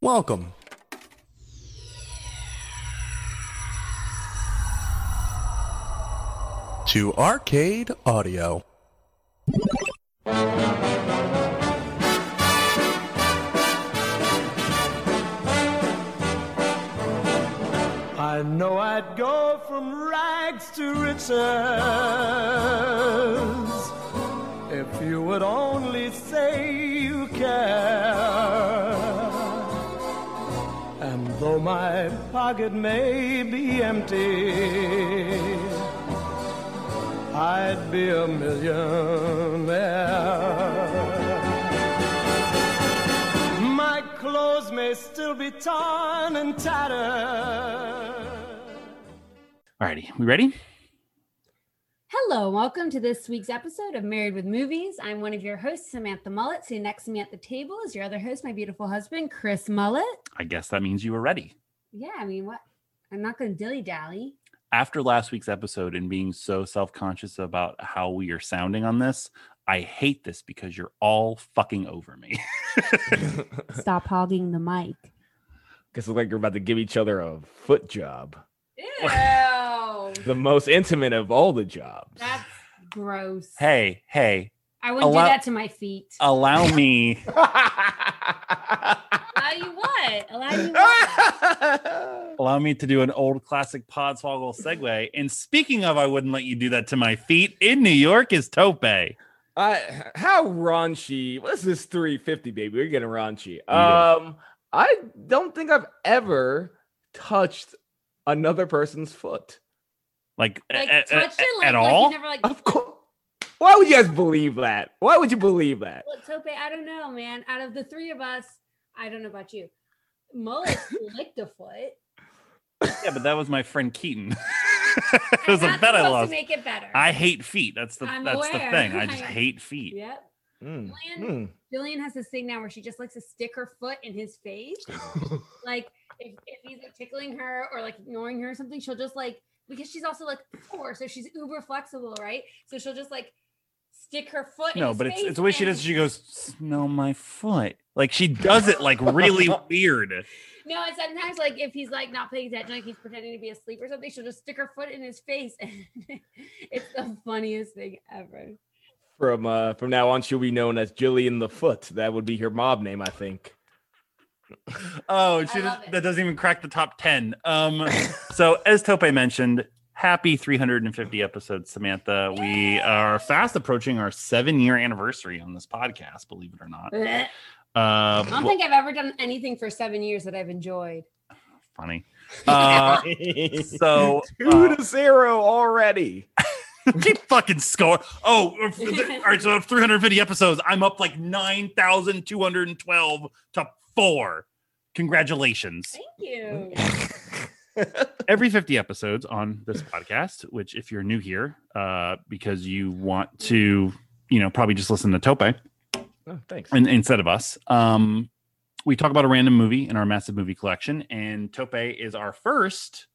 Welcome. To Arcade Audio. I know I'd go from rags to riches if you would only my pocket may be empty, I'd be a millionaire. My clothes may still be torn and tattered. Alrighty, we ready? Hello, welcome to this week's episode of Married with Movies. I'm one of your hosts, Samantha Mullet. Sitting next to me at the table is your other host, my beautiful husband, Chris Mullet. I guess that means you were ready. Yeah, I mean, what? I'm not going to dilly dally. After last week's episode and being so self conscious about how we are sounding on this, I hate this because you're all fucking over me. Stop hogging the mic. Because it's like you're about to give each other a foot job. Ew, The most intimate of all the jobs. that's gross. hey, hey, I wouldn't allow- do that to my feet. allow me. Allow you what? Allow you what? allow me to do an old classic podswoggle segue. And speaking of, I wouldn't let you do that to my feet. In New York is Tope. I, how raunchy? What's this 350, baby? We're getting raunchy. Yeah. Um, I don't think I've ever touched another person's foot. Like, Like, a- a- it a- like, at like all? never like. Of course. Why would you guys believe that? Why would you believe that? Well, Tope, I don't know, man. Out of the three of us, I don't know about you. Mullet licked a foot. yeah, but that was my friend Keaton. it was a that's bet I supposed lost. To make it better. I hate feet. That's the I'm that's the thing. I just hate feet. Yep. Mm, Jillian, Jillian has this thing now where she just likes to stick her foot in his face. mm. like if, if he's like tickling her or like ignoring her or something, she'll just like because she's also like four, so she's uber flexible, right? So she'll just like stick her foot. in No, his but it's face it's the way she does. it. She goes, "Smell my foot." Like she does it like really weird. No, and sometimes like if he's like not paying attention, like he's pretending to be asleep or something, she'll just stick her foot in his face, and it's the funniest thing ever. From uh, from now on, she'll be known as Jillian the Foot. That would be her mob name, I think. Oh, she I does, that doesn't even crack the top ten. Um, so as Tope mentioned, happy 350 episodes, Samantha. We are fast approaching our seven year anniversary on this podcast. Believe it or not. Uh, I don't think I've ever done anything for seven years that I've enjoyed. funny. Uh, so two uh, to zero already. keep fucking score. Oh, all right. So 350 episodes. I'm up like 9,212 to four. Congratulations. Thank you. Every 50 episodes on this podcast, which if you're new here, uh, because you want to, you know, probably just listen to Tope Oh, thanks. in, instead of us. Um, we talk about a random movie in our massive movie collection, and Tope is our first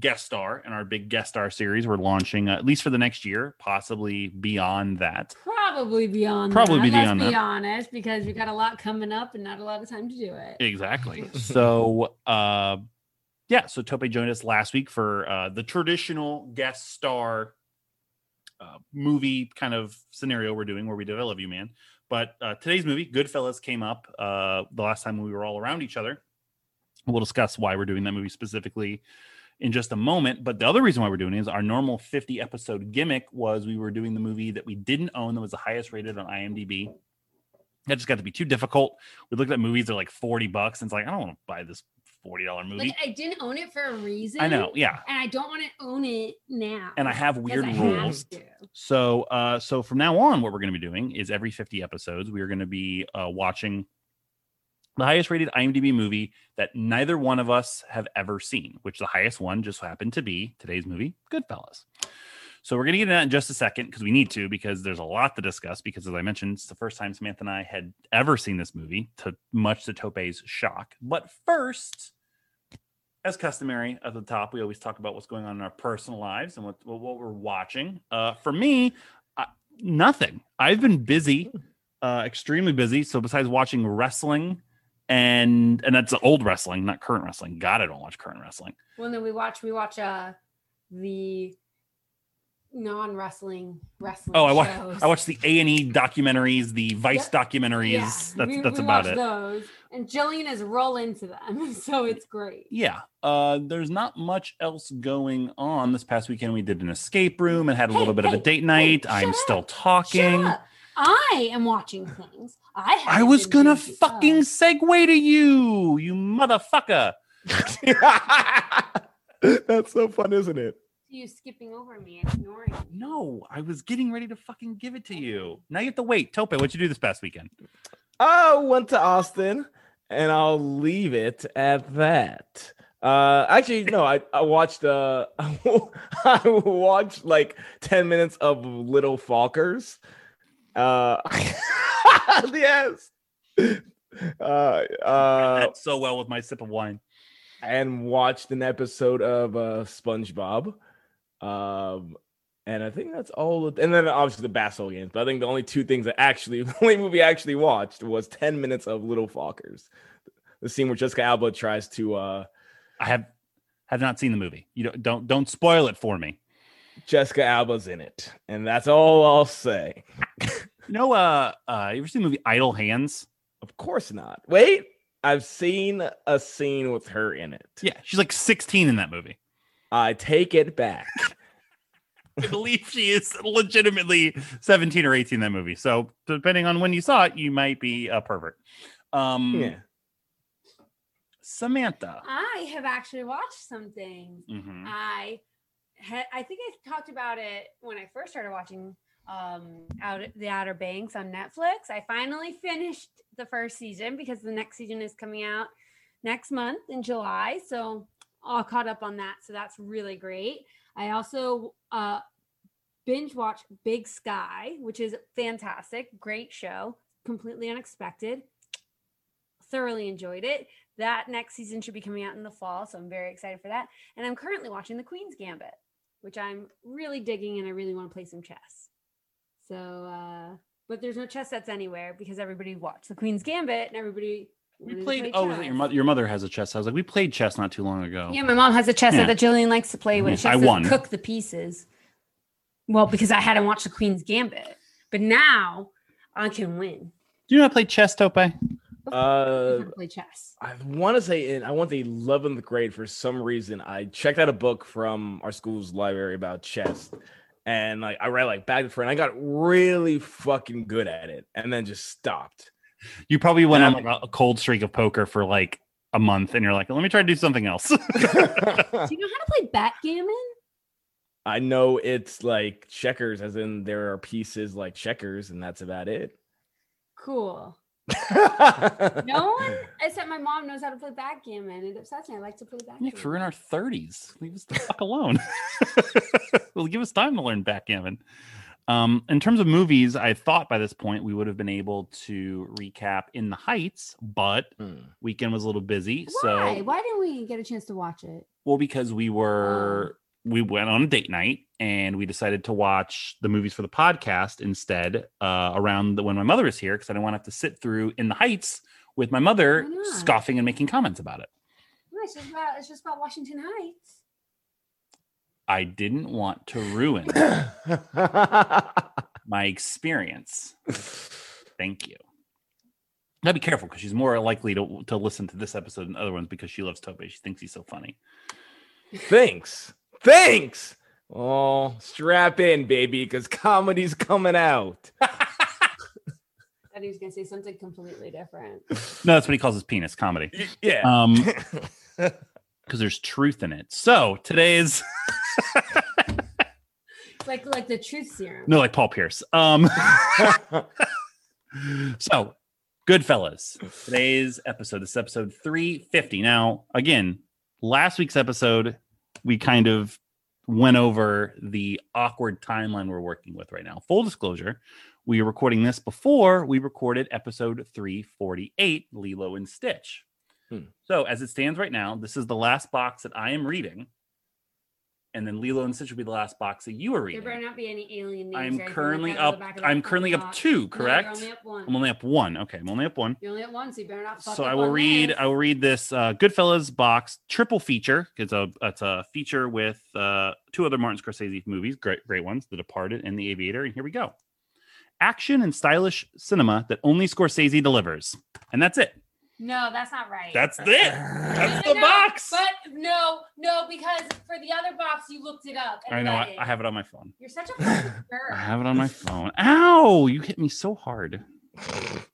guest star in our big guest star series. We're launching uh, at least for the next year, possibly beyond that. Probably beyond Probably that, beyond let's that. be honest, because we got a lot coming up and not a lot of time to do it. Exactly. so, uh, yeah. So Tope joined us last week for uh, the traditional guest star uh, movie kind of scenario we're doing, where we did "I Love You, Man." But uh, today's movie, Goodfellas, came up uh, the last time we were all around each other. We'll discuss why we're doing that movie specifically in just a moment. But the other reason why we're doing it is our normal 50 episode gimmick was we were doing the movie that we didn't own that was the highest rated on IMDb. That just got to be too difficult. We looked at movies, they're like 40 bucks. And it's like, I don't want to buy this $40 movie. Like I didn't own it for a reason. I know. Yeah. and I don't want to own it now. And I have weird I rules. to. So, uh, so from now on, what we're going to be doing is every 50 episodes, we are going to be uh, watching the highest rated IMDb movie that neither one of us have ever seen, which the highest one just happened to be today's movie, Goodfellas. So we're going to get into that in just a second because we need to, because there's a lot to discuss. Because as I mentioned, it's the first time Samantha and I had ever seen this movie, to much to Tope's shock. But first, as customary at the top, we always talk about what's going on in our personal lives and what what, what we're watching. Uh, for me, uh, nothing. I've been busy, uh, extremely busy. So besides watching wrestling and and that's old wrestling, not current wrestling. God, I don't watch current wrestling. Well, then we watch we watch uh the non wrestling wrestling. Oh, I watch shows. I watch the A and E documentaries, the Vice documentaries. Yeah, that's we- that's we about it. Those and Jillian is roll into them, so it's great. Yeah. Uh, there's not much else going on. This past weekend, we did an escape room and had a Hey, little bit of a date night. shut I'm up, still Shut talking. up. I am watching things. I I was gonna fucking Oh. segue to you, you motherfucker. That's so fun, isn't it? you skipping over me, and ignoring me. No, I was getting ready to fucking give it to you. Now you have to wait. Tope, what'd you do this past weekend? I went to Austin, and I'll leave it at that. Uh, actually, no, I, I watched uh, I watched like ten minutes of Little Fockers. Uh, yes. Uh, uh, so well with my sip of wine. and watched an episode of uh, SpongeBob. Um, and I think that's all. Of, and then obviously the basketball games. But I think the only two things that actually, the only movie I actually watched was 10 minutes of Little Fockers. The scene where Jessica Alba tries to, uh, I have have not seen the movie. You don't don't don't spoil it for me. Jessica Alba's in it. And that's all I'll say. You know, uh, uh, you ever seen the movie Idle Hands? Of course not. Wait, I've seen a scene with her in it. Yeah, she's like 16 in that movie. I take it back. I believe she is legitimately 17 or 18 in that movie. So depending on when you saw it, you might be a pervert. Um, yeah. Samantha. I have actually watched some things. Mhm. I had I think I talked about it when I first started watching um out the Outer Banks on Netflix. I finally finished the first season because the next season is coming out next month in July. So all caught up on that. So that's really great. I also uh binge watch Big Sky, which is fantastic, great show, completely unexpected. Thoroughly enjoyed it. That next season should be coming out in the fall, so I'm very excited for that. And I'm currently watching The Queen's Gambit, which I'm really digging and I really want to play some chess. So, uh, but there's no chess sets anywhere because everybody watched The Queen's Gambit and everybody. We wanted played. play Oh, is it your mother? Your mother has a chess. I was like, we played chess not too long ago. Yeah, my mom has a chess Yeah. that Jillian likes to play with. Mhm. She I won. cook the pieces. Well, because I hadn't watched The Queen's Gambit, but now I can win. Do you know how to play chess, Tope? I Uh, can play chess. I want to say in I want the 11th grade for some reason I checked out a book from our school's library about chess and like I read like back and forth and I got really fucking good at it and then just stopped. You probably went on like a- a cold streak of poker for like a month, and you're like, let me try to do something else. Do you know how to play backgammon? I know it's like checkers as in there are pieces like checkers and that's about it. Cool. No one except my mom knows how to play backgammon. It upsets me. I like to play backgammon. Nick, we're in our 30s. Leave us the fuck alone. well, give us time to learn backgammon. Um, in terms of movies, I thought by this point we would have been able to recap In the Heights, but Hmm. weekend was a little busy. Why? So, Why didn't we get a chance to watch it? well, because we were we went on a date night and we decided to watch the movies for the podcast instead uh, around the, when my mother is here because I didn't want to have to sit through In the Heights with my mother scoffing and making comments about it. No, it's just about it's just about Washington Heights. I didn't want to ruin my experience. Thank you. Gotta be careful because she's more likely to, to listen to this episode than other ones because she loves Tope. She thinks he's so funny. Thanks. Thanks. Oh, strap in, baby, because comedy's coming out. And he was gonna say something completely different. No, that's what he calls his penis comedy. Yeah. Um, because there's truth in it. So today's like like the truth serum. no, like Paul Pierce. Um, so Goodfellas. Today's episode. This is episode 350. Now, again, last week's episode, we kind of went over the awkward timeline we're working with right now. Full disclosure, we are recording this before we recorded episode 348, Lilo and Stitch. Hmm. So, as it stands right now, this is the last box that I am reading. And then Lilo and Stitch will be the last box that you are reading. There better not be any alien names. I'm currently that on the up. back of that I'm currently up box. two. No, you're Correct. only up one. I'm only up one. Okay, I'm only up one. You're only at one, so you better not fuck so up I will read. I will read this uh, Goodfellas box triple feature. It's a it's a feature with uh, two other Martin Scorsese movies, great great ones, The Departed and The Aviator. And here we go: action and stylish cinema that only Scorsese delivers, and that's it. No, that's not right. That's it. That's no, the no, box. But no, no, because for the other box you looked it up. and I know. I. I have it on my phone. You're such a fucking I have it on my phone. Ow! You hit me so hard.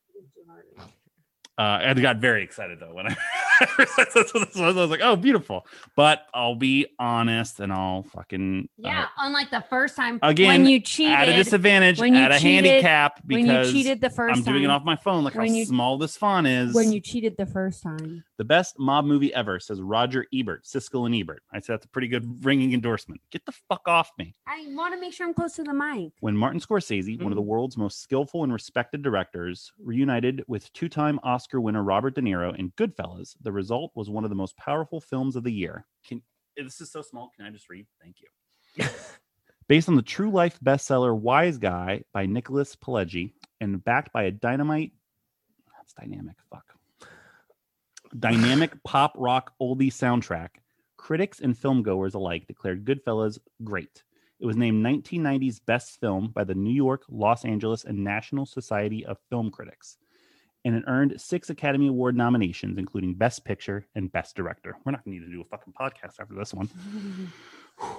Uh, I got very excited though when I realized that's what this was. I was like, "Oh, beautiful!" But I'll be honest, and I'll fucking uh, Yeah, unlike the first time Again, when you at a disadvantage, when you at a cheated- handicap when you because cheated the 1st I'm time. doing it off my phone. Like how you- small this font is. when you cheated the first time. The best mob movie ever says Roger Ebert, Siskel and Ebert. I said that's a pretty good ringing endorsement. Get the fuck off me. I want to make sure I'm close to the mic. when Martin Scorsese, one of the mm-hmm. world's most skillful and respected directors, reunited with two time Oscar winner Robert De Niro in Goodfellas, the result was one of the most powerful films of the year. Can eh, this is so small? Can I just read? Thank you. Based on the true life bestseller Wise Guy by Nicholas Pileggi and backed by a dynamite, that's dynamic, fuck. Dynamic pop rock oldie soundtrack, critics and filmgoers alike declared Goodfellas great. It was named 1990's best film by the New York, Los Angeles, and National Society of Film Critics. And it earned six Academy Award nominations, including Best Picture and Best Director. We're not going to need to do a fucking podcast after this one.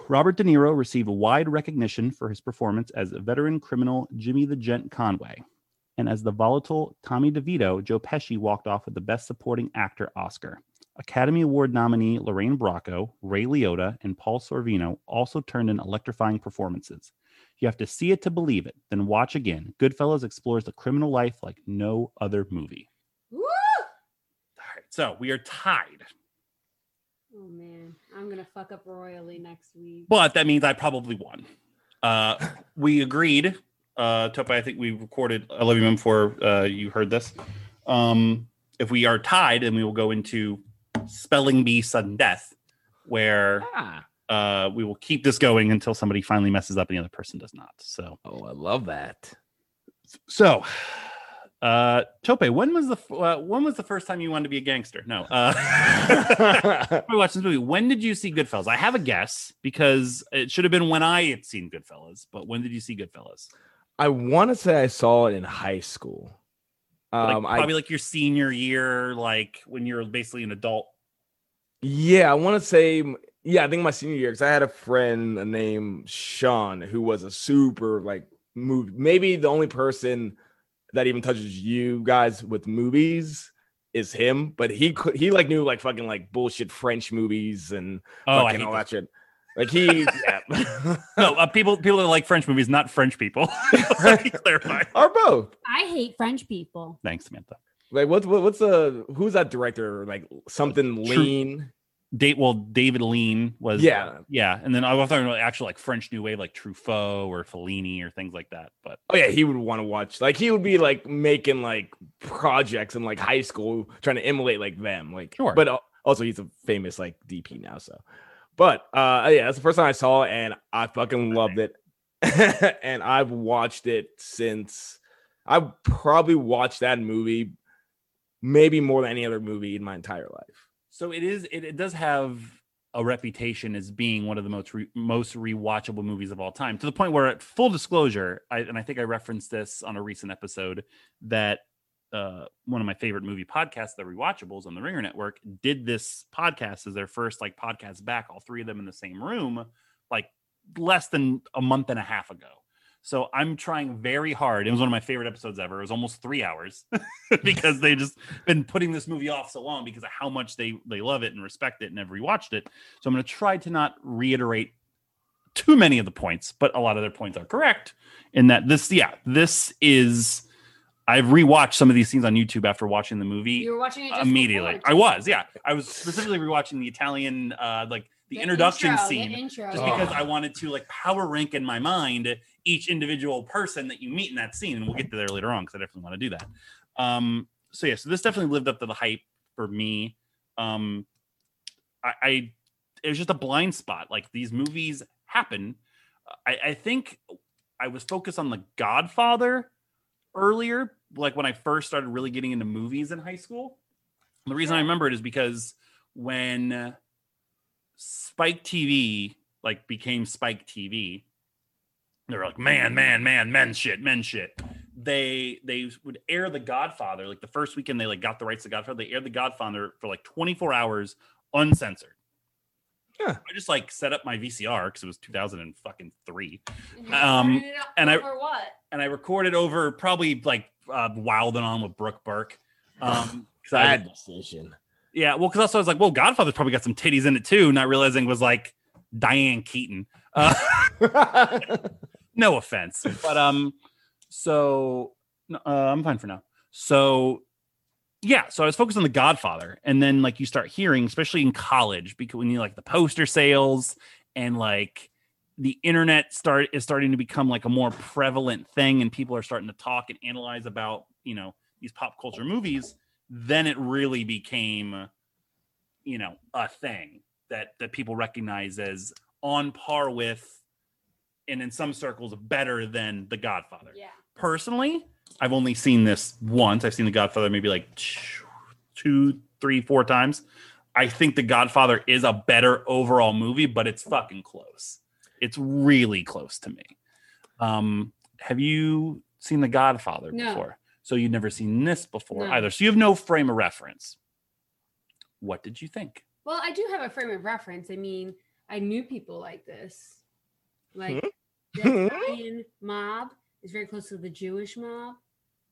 Robert De Niro received wide recognition for his performance as veteran criminal Jimmy the Gent Conway. And as the volatile Tommy DeVito, Joe Pesci walked off with the Best Supporting Actor Oscar. Academy Award nominee Lorraine Bracco, Ray Liotta, and Paul Sorvino also turned in electrifying performances. You have to see it to believe it, then watch again. Goodfellas explores the criminal life like no other movie. Woo! All right, so we are tied, Oh man, I'm gonna fuck up royally next week. but that means I probably won. Uh, we agreed. Uh, Tope, I think we recorded I Love You before uh, you heard this. Um, if we are tied, then we will go into spelling bee sudden death, where Ah. uh, we will keep this going until somebody finally messes up and the other person does not. So, Oh, I love that. so, uh, Tope, when was the uh, when was the first time you wanted to be a gangster? No, uh, we watched this movie. When did you see Goodfellas? I have a guess because it should have been when I had seen Goodfellas. But when did you see Goodfellas? I want to say I saw it in high school. Like, Um, I probably like your senior year, like when you're basically an adult. Yeah, I want to say, yeah, I think my senior year because I had a friend named Sean who was a super like movie, maybe the only person that even touches you guys with movies is him, but he could he like knew like fucking like bullshit French movies and Oh, fucking all that shit. Like he, yeah. No, uh, people people that like French movies, not French people. Let clarify. or both. I hate French people. Thanks, Samantha. Like what's what, what's the who's that director? Like something True- lean. Date well, David Lean was Yeah. yeah, and then I was talking about actual like French New Wave, like Truffaut or Fellini or things like that. But Oh yeah, he would want to watch. Like he would be like making like projects in like high school, trying to emulate like them. Like Sure. but al- also he's a famous like DP now. So, but uh yeah, that's the first time I saw it, and I fucking loved it. and I've watched it since. I've probably watched that movie maybe more than any other movie in my entire life. so it is. It, it does have a reputation as being one of the most re, most rewatchable movies of all time. To the point where, at full disclosure, I, and I think I referenced this on a recent episode that uh, one of my favorite movie podcasts, The Rewatchables on the Ringer Network, did this podcast as their first like podcast back. All three of them in the same room, like less than a month and a half ago. So I'm trying very hard. It was one of my favorite episodes ever. It was almost three hours because they just been putting this movie off so long because of how much they they love it and respect it and have rewatched it. So I'm going to try to not reiterate too many of the points, but a lot of their points are correct. In that this, yeah, this is. I've rewatched some of these scenes on YouTube after watching the movie You were watching it just immediately. before, I was, yeah. I was specifically rewatching the Italian, uh, like the, introduction intro, the scene intro, just yeah. because I wanted to like power rank in my mind each individual person that you meet in that scene, and we'll get to there later on because I definitely want to do that. Um, so yeah, so this definitely lived up to the hype for me. Um, I, I it was just a blind spot. Like these movies happen. I, I think I was focused on The Godfather earlier, like when I first started really getting into movies in high school. The reason I remember it is because when Spike TV like became Spike TV, they were like, man, man, man, men shit, men shit. They they would air The Godfather like the first weekend they like got the rights to Godfather. They aired The Godfather for like 24 hours uncensored. Huh. I just like set up my VCR because it was 2003 And you Um, turned it up and I- what? and I recorded over probably like uh, Wild and On with Brooke Burke. Um, 'cause I- Bad decision. yeah, well, because also I was like, well, Godfather's probably got some titties in it too, not realizing it was like Diane Keaton. Uh, no offense, but um, so uh, I'm fine for now. So yeah, so I was focused on the Godfather, and then like you start hearing, especially in college, because when you like the poster sales and like the internet start is starting to become like a more prevalent thing, and people are starting to talk and analyze about you know these pop culture movies, then it really became you know a thing that that people recognize as on par with and in some circles better than the godfather. Yeah. personally i've only seen this once. I've seen the godfather maybe like two three four times. I think the godfather is a better overall movie but it's fucking close it's really close to me um have you seen the godfather No. before so you've never seen this before No. either so you have no frame of reference what did you think Well, I do have a frame of reference. I mean, I knew people like this. Like the Italian mob is very close to the Jewish mob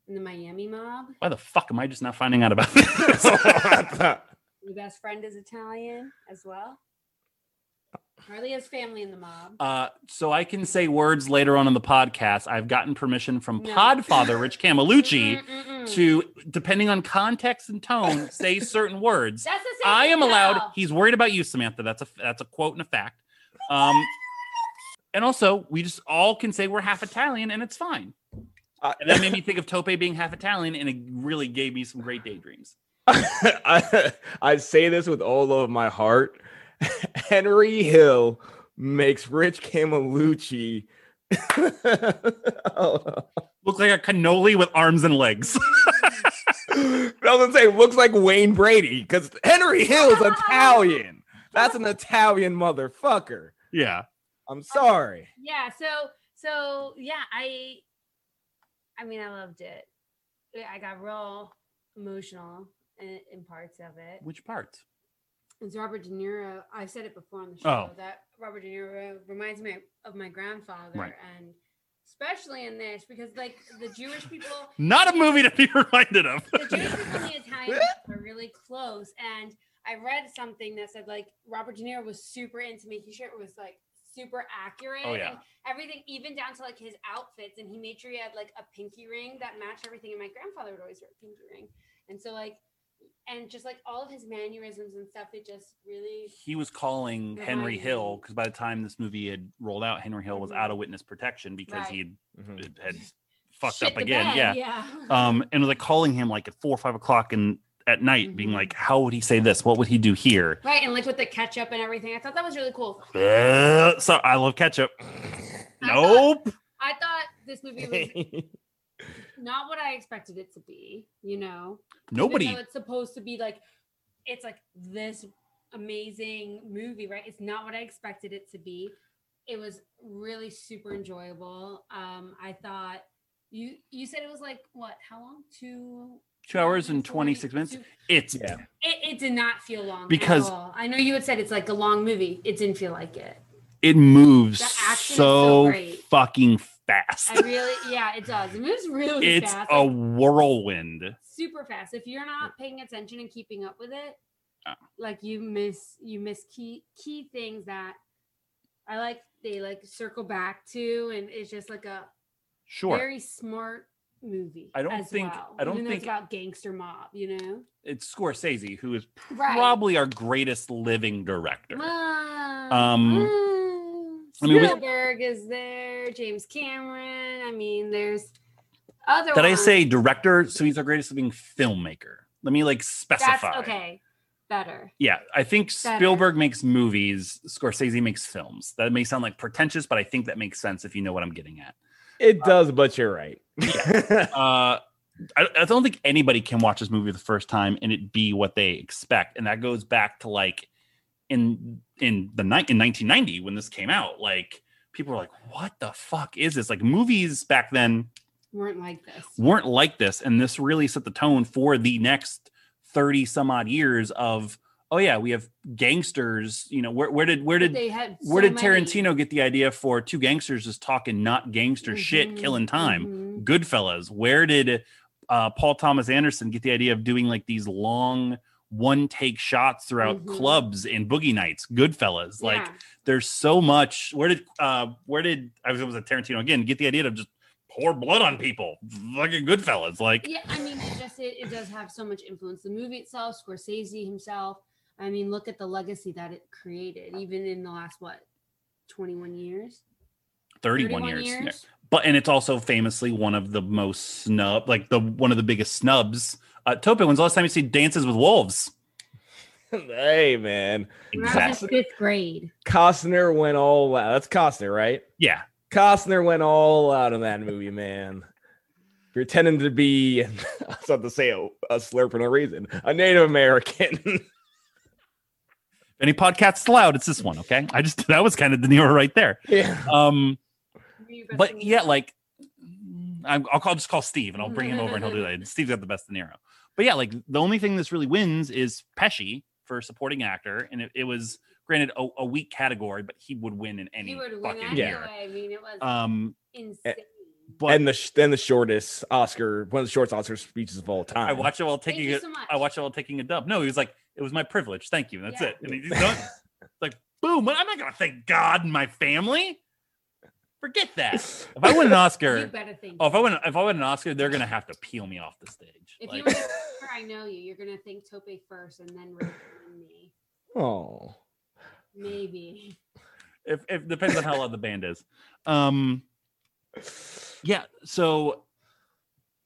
and the Miami mob. why the fuck am i just not finding out about this My best friend is Italian as well. Harley has family in the mob. Uh, so I can say words later on in the podcast. I've gotten permission from No. Podfather Rich Camelucci to, depending on context and tone, say certain words. That's the same I am allowed. though. He's worried about you, Samantha. That's a that's a quote and a fact. Um, and also, we just all can say we're half Italian, and it's fine. Uh, And that made me think of Tope being half Italian, and it really gave me some great daydreams. I, I say this with all of my heart. Henry Hill makes Rich Camelucci. oh, Looks like a cannoli with arms and legs. I was gonna say looks like Wayne Brady because Henry Hill's Italian. That's an Italian motherfucker. yeah. I'm sorry. yeah so so yeah i i mean i loved it i got real emotional in, in parts of it Which part? It's robert de niro i said it before on the show Oh. that robert de niro reminds me of my grandfather Right. and especially in this because like the jewish people Not a movie to be reminded of. the Jewish people and the Italians are really close. And I read something that said like Robert De Niro was super into making sure it was like super accurate. Oh, yeah. And everything, even down to like his outfits. And he made sure he had like a pinky ring that matched everything. And my grandfather would always wear a pinky ring. And so like, and just like all of his mannerisms and stuff, it just really he was calling Henry Reminded Hill because by the time this movie had rolled out, Henry Hill was Mhm. out of witness protection because Right. he had, Mhm. had fucked shit up again. bed, Yeah. Yeah. Um, and was like calling him like at four or five o'clock and at night, being Mhm. like, "How would he say this? What would he do here?" right. And like with the ketchup and everything. I thought that was really cool. Uh, so I love ketchup. I Nope. I thought this movie was not what I expected it to be, you know. Nobody. it's supposed to be like it's like this amazing movie right it's not what i expected it to be it was really super enjoyable um i thought you you said it was like what how long two Two hours and twenty six minutes. Two- It's Yeah. it, it did not feel long Because- at all. i know you had said it's like a long movie it didn't feel like it it moves The action is so so great. fucking fast. i really yeah it does it moves really it's fast a like, whirlwind. super fast. If you're not paying attention and keeping up with it, Oh. like you miss you miss key key things that I like they like circle back to and it's just like a Sure. very smart movie. I don't think- well, I don't even think- it's about gangster mob, you know? it's Scorsese, who is Right. probably our greatest living director. Um, Um, mm, I mean, we- Spielberg is there, James Cameron. I mean, there's other Did I say director? So he's our greatest living filmmaker. Let me like specify. that's specify. okay? better. Yeah, I think Better. Spielberg makes movies, Scorsese makes films. That may sound like pretentious, but I think that makes sense if you know what I'm getting at. It does, but you're right. Uh, I, I don't think anybody can watch this movie the first time and it be what they expect, and that goes back to like in in the night in 1990 when this came out. Like people were like, "What the fuck is this?" Like movies back then Weren't like this. weren't like this and this really set the tone for the next 30 some odd years of oh yeah we have gangsters you know where, where did where did had where so did many- tarantino get the idea for two gangsters just talking not gangster shit Mhm, killing time mhm. goodfellas where did uh, paul thomas anderson get the idea of doing like these long one take shots throughout Mhm. clubs and boogie nights goodfellas like there's so much where did uh where did i was it was a tarantino again get the idea of just pour blood on people fucking goodfellas like yeah, I mean, it just it, it does have so much influence. The movie itself, Scorsese himself. I mean, look at the legacy that it created, even in the last what, twenty one years. 31, years. Yeah. But and it's also famously one of the most snub, like the one of the biggest snubs. Uh, Tope, when's the last time you see Dances with Wolves? hey man, When I Exactly. fifth grade. Costner went all out. That's Costner, right? Yeah, Costner went all out in that movie, man. Pretending to be, I was about to say a, a slur for no reason, a Native American. any podcast's allowed, it's this one. Okay, I just that was kind of De Niro right there. yeah. Um, Were you best but yeah, like I'm, I'll call just call Steve and I'll bring him over and he'll do that. Steve's got the best De Niro. But yeah, like the only thing this really wins is Pesci for supporting actor, and it, it was granted a, a weak category, but he would win in any he would win fucking anyway. year. I mean, it was Um, insane. but and the then the shortest Oscar, one of the shortest Oscar speeches of all time. I watched it while taking you it. so. I watched it while taking a dub. No, he was like, it was my privilege. Thank you. That's Yeah. it. And he's done. like, boom. I'm not gonna thank God and my family. Forget that. If I win an You Oscar, better think. oh, if I win, if I win an Oscar, they're gonna have to peel me off the stage. if Like, you were the I know you, you're gonna think Tope first and then Rachel and me. Oh, Maybe. if, if depends on how loud the band is. Um, yeah. So,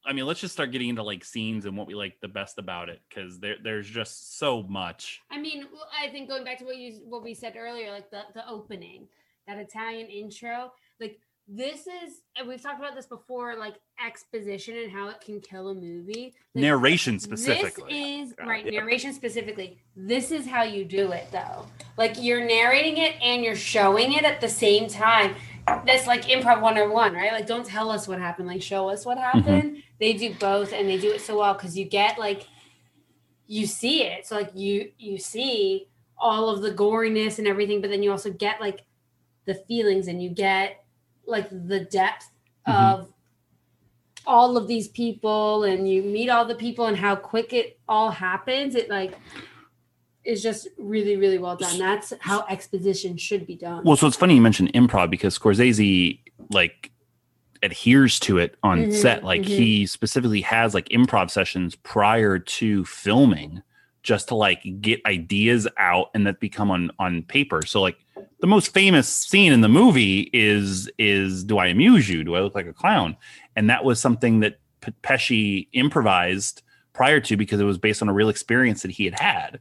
I mean, let's just start getting into like scenes and what we like the best about it because there, there's just so much. I mean, I think going back to what you what we said earlier, like the the opening, that Italian intro, like this is, and we've talked about this before, like exposition and how it can kill a movie. Like, Narration specifically. This is right, yeah. narration specifically. This is how you do it though. Like you're narrating it and you're showing it at the same time. That's like improv 101, right? Like don't tell us what happened, like show us what mm-hmm. happened. They do both and they do it so well because you get like you see it. So like you you see all of the goriness and everything, but then you also get like the feelings and you get like the depth Mhm. of all of these people and you meet all the people and how quick it all happens it like is just really really well done that's how exposition should be done Well, so it's funny you mentioned improv because Scorsese like adheres to it on Mhm, set. Like mhm. he specifically has like improv sessions prior to filming just to like get ideas out and that become on on paper. So like the most famous scene in the movie is is do I amuse you? Do I look like a clown? And that was something that P- Pesci improvised prior to because it was based on a real experience that he had had.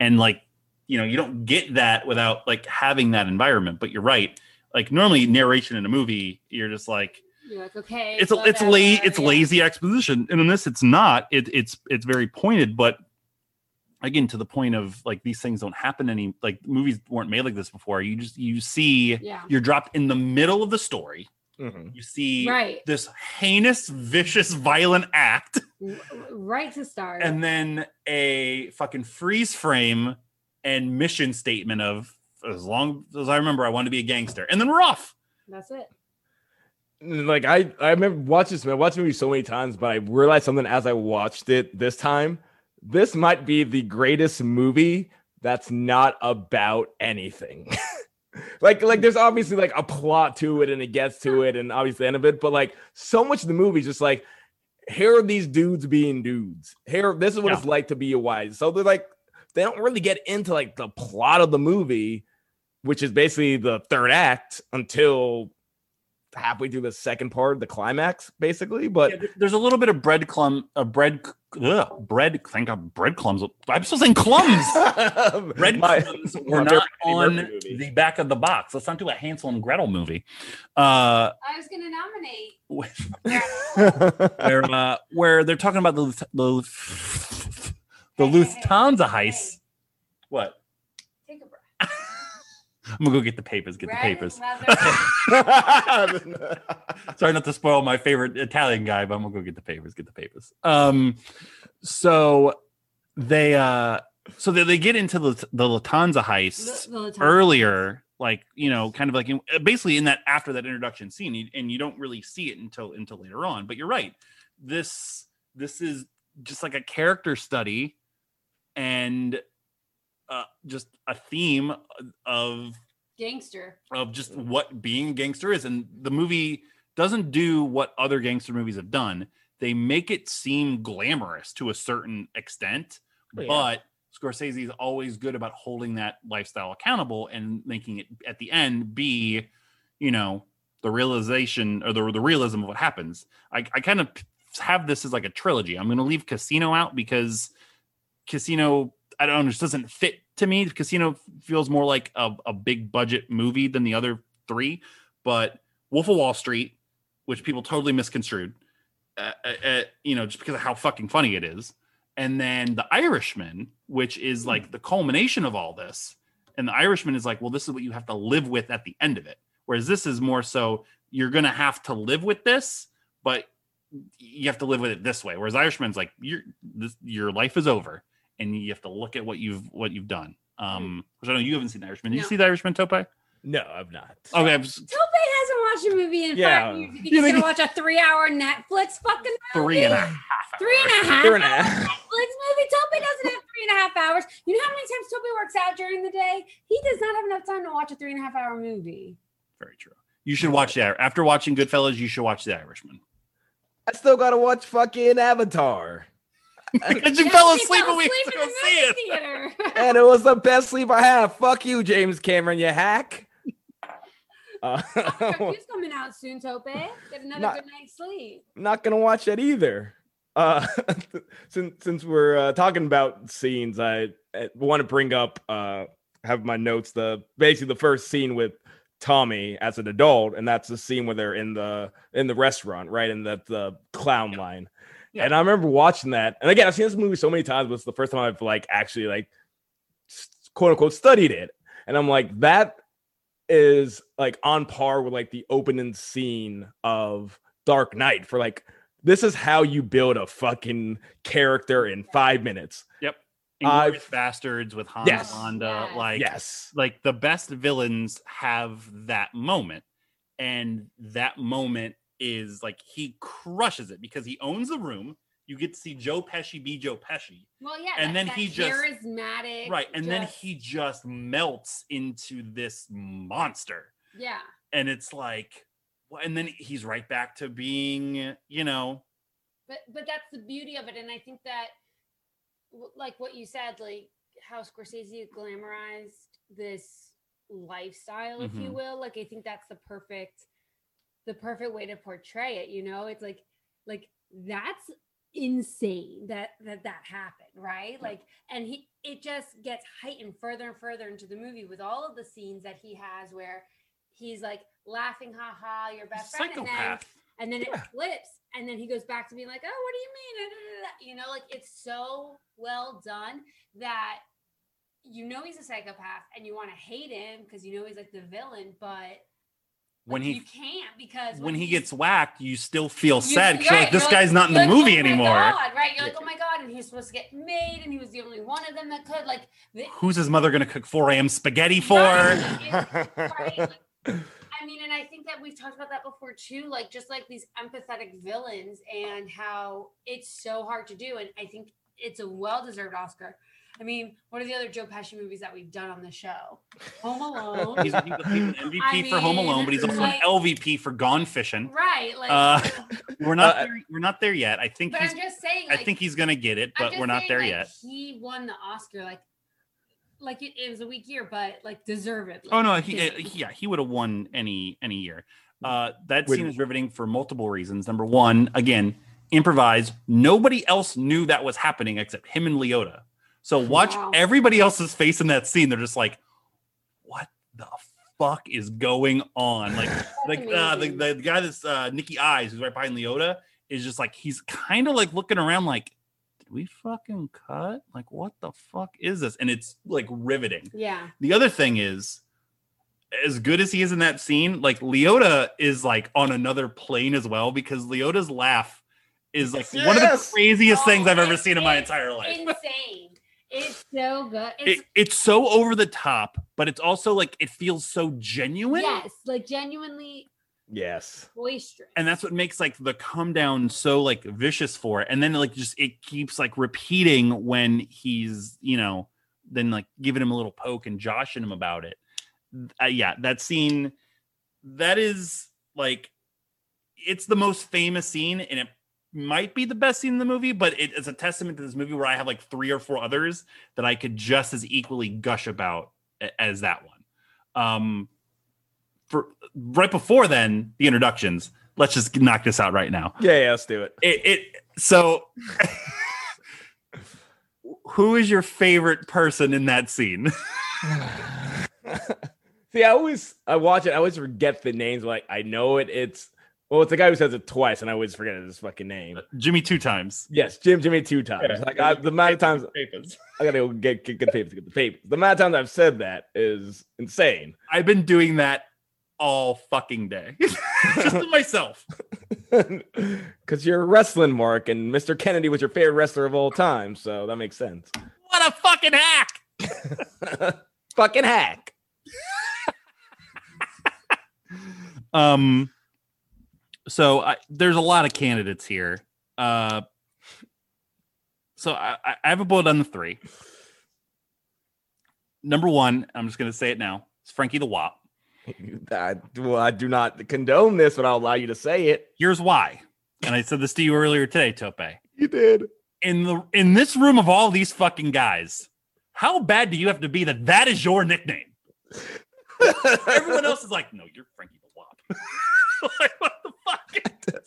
And like you know, you don't get that without like having that environment. But you're right. Like normally narration in a movie, you're just like you're like okay it's a, it's la- it's lazy exposition, and in this it's not. It, it's it's very pointed, but again to the point of like these things don't happen any like movies weren't made like this before. You just you see yeah you're dropped in the middle of the story. Mhm. You see right this heinous, vicious, violent act, right to start and then a fucking freeze frame and mission statement of as long as I remember, I want to be a gangster, and then we're off. that's it like I I remember watching this. I watched the movie so many times, but I realized something as I watched it this time. This might be the greatest movie that's not about anything. like like there's obviously like a plot to it and it gets to it and obviously the end of it, but like so much of the movie is just like here are these dudes being dudes. Here, this is what it's like to be a wise. So they're like they don't really get into like the plot of the movie, which is basically the third act until halfway through the second part, the climax, basically. But Yeah, there's a little bit of breadcrumb, a bread ugh, bread. Thank God, breadcrumbs. I'm still saying clums. My- Breadcrumbs were not on movie. the back of the box. Let's not do a Hansel and Gretel movie. Uh, I was gonna nominate. where uh, where they're talking about the Luft- the, Luft- the Lufthansa heist. What? Take a breath. I'm gonna go get the papers. Get the papers. Sorry not to spoil my favorite Italian guy, but I'm gonna go get the papers. Get the papers. Um, so they uh, so they, they get into the the Latanza heist the- the Lufthansa. earlier, like you know, kind of like in, basically in that after that introduction scene, you- and you don't really see it until until later on. But you're right. This this is just like a character study, and uh, just a theme of Gangster. of just what being a gangster is. And the movie doesn't do what other gangster movies have done. They make it seem glamorous to a certain extent, Oh, yeah. but Scorsese is always good about holding that lifestyle accountable and making it at the end be, you know, the realization or the, the realism of what happens. I, I kind of have this as like a trilogy. I'm going to leave Casino out because Casino, I don't know, just doesn't fit to me. The casino feels more like a, a big budget movie than the other three. But Wolf of Wall Street, which people totally misconstrued, uh, uh, uh, you know, just because of how fucking funny it is. And then The Irishman, which is like the culmination of all this. And The Irishman is like, well, this is what you have to live with at the end of it. Whereas this is more so you're going to have to live with this, but you have to live with it this way. Whereas Irishman's like, your this, your life is over, and you have to look at what you've what you've done. Um, which I know you haven't seen The Irishman. Did you No. see The Irishman, Tope? no, I've not. Okay, I've s- Tope hasn't watched a movie in Yeah. five years. He's You gonna think- watch a three-hour Netflix fucking movie. three and a half. Three and a half. Three and a hour half. Netflix movie. Tope doesn't have three and a half hours. You know how many times Tope works out during the day? He does not have enough time to watch a three and a half hour movie. Very true. You should watch that. After watching Goodfellas, you should watch The Irishman. I still gotta watch fucking Avatar. Because you fell asleep fell when we asleep went to in the see it. and it was the best sleep I have. Fuck you, James Cameron, you hack. Uh, He's coming out soon, Tope. Get another Not- good night's sleep. not gonna watch that either. Uh, since since we're uh, talking about scenes, I, I want to bring up uh have my notes the basically the first scene with Tommy as an adult, and that's the scene where they're in the in the restaurant, right? In that the clown line. Yeah. And I remember watching that. And again, I've seen this movie so many times, but it's the first time I've like actually like quote unquote studied it. And I'm like, that is like on par with like the opening scene of Dark Knight for like this is how you build a fucking character in five minutes. Yep. I've- Bastards with Han Yes. and like yes. like the best villains have that moment and that moment is like he crushes it because he owns the room you get to see joe pesci be joe pesci Well, yeah, And that- then that he just- charismatic, right and then he just melts into this monster yeah, and it's like and then he's right back to being you know but but that's the beauty of it, and I think that, like what you said, like how Scorsese glamorized this lifestyle, if you Mhm. will. Like I think that's the perfect, the perfect way to portray it. You know, it's like like that's insane that that that happened right? Like and he it just gets heightened further and further into the movie with all of the scenes that he has where he's like laughing ha ha your best friend and then and then it flips and then he goes back to being like oh what do you mean? You know like it's so well done that you know he's a psychopath and you want to hate him because you know he's like the villain but when he you can't because when he gets whacked you still feel you- sad right, like this guy's not in the like, movie "Oh anymore God," right you're like oh my god and he's supposed to get made and he was the only one of them that could like the, who's his mother gonna cook 4 a.m spaghetti for Right. right? Like, I mean, and I think that we've talked about that before too, like just like these empathetic villains and how it's so hard to do. And I think it's a well deserved Oscar. I mean, what are the other Joe Pesci movies that we've done on the show? Home Alone. he's, he's an mvp I for home alone but he's also like- an lvp for gone fishing right. Like, Uh, we're not Uh, there, we're not there yet i think but he's I'm just saying, i think he's gonna get it but we're not saying, there like, yet He won the Oscar, like, like it, it was a weak year, but like deservedly. oh no he, uh, yeah he would have won any any year uh that Would- scene is riveting for multiple reasons number one again improvise. Nobody else knew that was happening except him and Liotta. So watch Wow. everybody else's face in that scene. They're just like, "What the fuck is going on?" Like, like uh, the, the the guy that's uh, Nikki Eyes, who's right behind Liotta, is just like he's kind of like looking around, like, "Did we fucking cut? Like, what the fuck is this?" And it's like riveting. Yeah. The other thing is, as good as he is in that scene, like Liotta is like on another plane as well because Liotta's laugh is like one of the Yes! craziest things Oh, I've ever seen in my entire life. Insane. It's so good. It's It, it's so over the top, but it's also like it feels so genuine. yes, like genuinely Yes. boisterous. And that's what makes like the come down so like vicious for it. And then like just it keeps like repeating when he's, you know, then like giving him a little poke and joshing him about it. Uh, yeah, that scene that is like it's the most famous scene and it might be the best scene in the movie, but it is a testament to this movie where I have like three or four others that I could just as equally gush about as that one. Um for right before then, the introductions. Let's just knock this out right now. Yeah, yeah, let's do it. It, it so who is your favorite person in that scene? See, I always I watch it. I always forget the names. Like I know it. It's well, it's the guy who says it twice, and I always forget his fucking name. Jimmy two times. Yes, Jim Jimmy two times. Yeah. Like I, the amount of times papers. I gotta go get, get, get papers to get the papers. The amount of times I've said that is insane. I've been doing that all fucking day. Just to myself. Because you're wrestling, Mark, and Mr. Kennedy was your favorite wrestler of all time, so that makes sense. What a fucking hack. Fucking hack. Um so I, there's a lot of candidates here. Uh so I, I have a bullet on the three. Number one, I'm just gonna say it now. It's Frankie the Wop. I, well, I do not condone this, but I'll allow you to say it. Here's why. And I said this to you earlier today, Tope. You did. In the in this room of all these fucking guys, how bad do you have to be that that is your nickname? Everyone else is like, no, you're Frankie the Wop. like, what the fuck?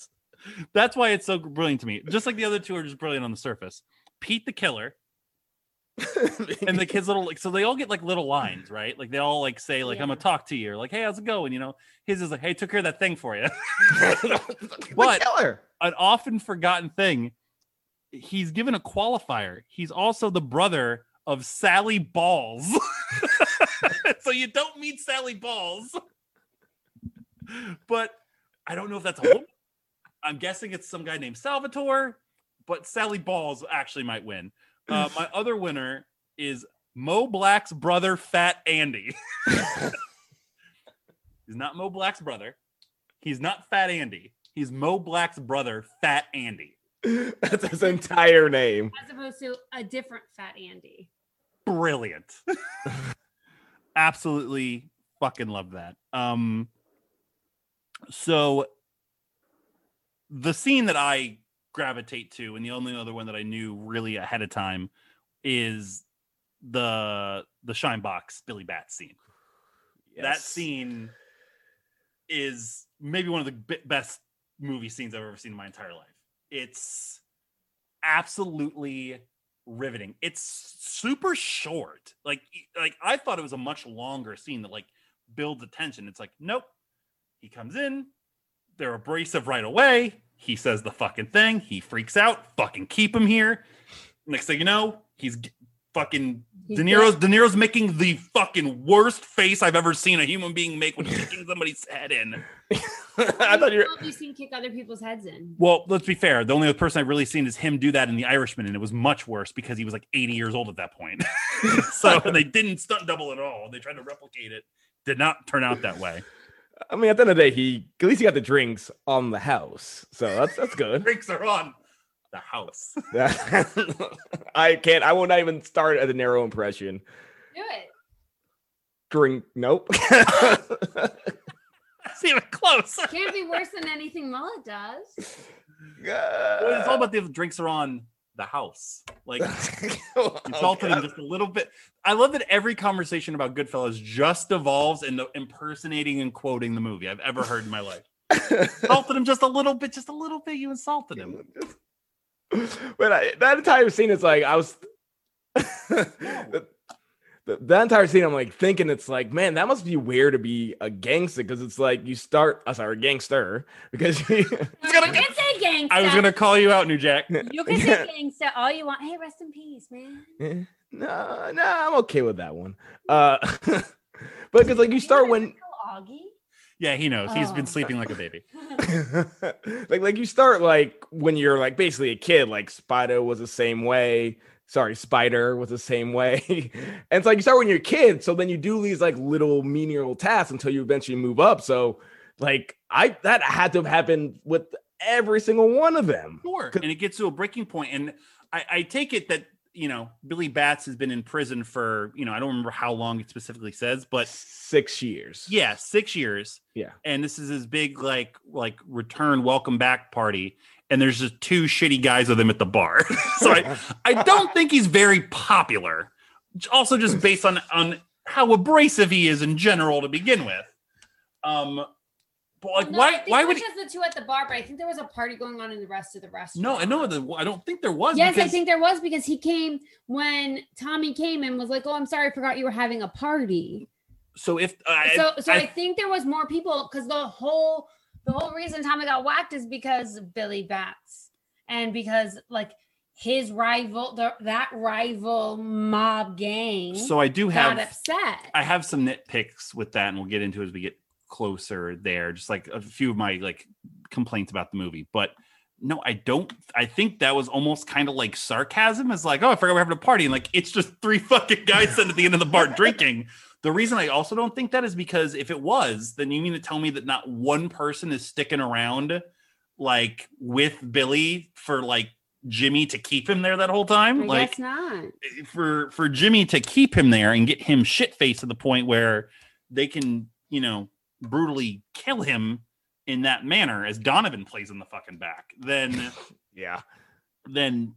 That's why it's so brilliant to me. Just like the other two are just brilliant on the surface. Pete the Killer and the kids little like so they all get like little lines, right? Like they all like say like I'm gonna talk to you or like hey how's it going? You know, his is like hey took care of that thing for you. but But- killer. An often forgotten thing. He's given a qualifier. He's also the brother of Sally Balls. so you don't meet Sally Balls. But I don't know if that's a woman. I'm guessing it's some guy named Salvatore, but Sally Balls actually might win. Uh, my other winner is Mo Black's brother, Fat Andy. He's not Mo Black's brother. He's not Fat Andy. He's Mo Black's brother, Fat Andy. That's his entire name. as opposed to a different Fat Andy. Brilliant. Absolutely fucking love that. Um so the scene that I gravitate to and the only other one that I knew really ahead of time is the the shine box Billy Bat scene. That scene is maybe one of the b- best movie scenes I've ever seen in my entire life. It's absolutely riveting. It's super short. Like like I thought it was a much longer scene that like builds attention. It's like nope. He comes in, they're abrasive right away. He says the fucking thing. He freaks out. Fucking keep him here. Next thing you know, he's fucking He's De Niro's De Niro's making the fucking worst face I've ever seen a human being make when he's kicking somebody's head in. I thought you were. Have you seen kick other people's heads in? Well, let's be fair. The only other person I've really seen is him do that in The Irishman, and it was much worse because he was like 80 years old at that point. so they didn't stunt double at all. They tried to replicate it. Did not turn out that way. I mean, at the end of the day, he at least he got the drinks on the house, so that's that's good. Drinks are on the house. I can't. I will not even start at De Niro impression. Do it. Drink. Nope. That's even close. Can't be worse than anything Mullet does. Well, it's all about the drinks are on the house. Like insulted him just a little bit. I love that every conversation about Goodfellas just evolves into impersonating and quoting the movie I've ever heard in my life. Insulted him just a little bit, just a little bit. You insulted him. but I, that entire scene is like I was. the, the, that entire scene, I'm like thinking it's like, man, that must be weird to be a gangster because it's like you start, uh, sorry, gangster because you, I was gonna call you out, New Jack. You can say gangsta all you want. Hey, rest in peace, man. Eh, no, no, I'm okay with that one. Uh, but because like you start when Augie. Yeah, he knows. He's been Oh. sleeping like a baby. like like you start like when you're like basically a kid like spider was the same way sorry spider was the same way and it's like you start when you're a kid so then you do these like little menial tasks until you eventually move up so like i that had to have happened with every single one of them Sure. And it gets to a breaking point. And I, I take it that, you know, Billy Batts has been in prison for, you know, I don't remember how long it specifically says, but six years yeah, six years. Yeah. And this is his big, like, like return welcome back party. And there's just two shitty guys with him at the bar. so I, I don't think he's very popular. Also, just based on on how abrasive he is in general to begin with. Um, like, No, why why would just the two at the bar? But I think there was a party going on in the rest of the restaurant. no? I know the I don't think there was. Yes, I think there was because he came when Tommy came and was like, "Oh, I'm sorry, I forgot you were having a party." so. If uh, so, so I, I- think there was more people because the whole the whole reason Tommy got whacked is because Billy Batts and because like his rival, the, that rival mob gang, so I do got have upset. I have some nitpicks with that, and we'll get into as we get closer there. Just like a few of my like complaints about the movie, but no, I don't. I think that was almost kind of like sarcasm. Is like, oh, I forgot we're having a party, and like it's just three fucking guys sitting at the end of the bar drinking. The reason I also don't think that is because if it was, then you mean to tell me that not one person is sticking around like with Billy for like Jimmy to keep him there that whole time? I like not. Eh, for for Jimmy to keep him there and get him shit faced to the point where they can, you know, brutally kill him in that manner as Donovan plays in the fucking back, then yeah then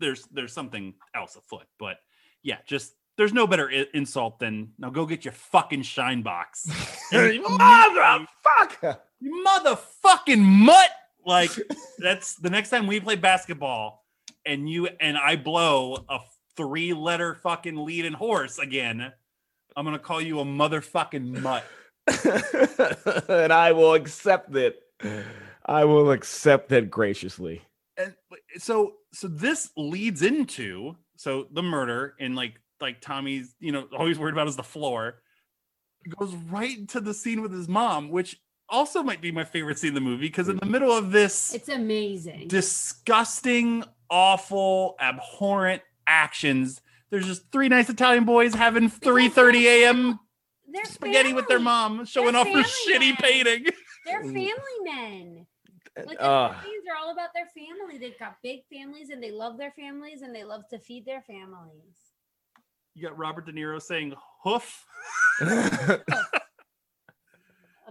there's there's something else afoot. But yeah, just there's no better I- insult than now go get your fucking shine box. Motherfucker you motherfucking mutt. Like that's the next time we play basketball and you and I blow a three letter fucking lead and horse again. I'm gonna call you a motherfucking mutt. and i will accept it i will accept it graciously And so so this leads into so the murder and like like Tommy's, you know, all he's worried about is the floor. Goes right into the scene with his mom, which also might be my favorite scene in the movie because in the mm. middle of this It's amazing. disgusting, awful, abhorrent actions. There's just three nice Italian boys having 3:30 a.m. They're spaghetti with their mom, showing They're off her shitty men. painting. They're family men. Like the Uh, Philippines are all about their family. They've got big families and they love their families and they love to feed their families. You got Robert De Niro saying hoof. A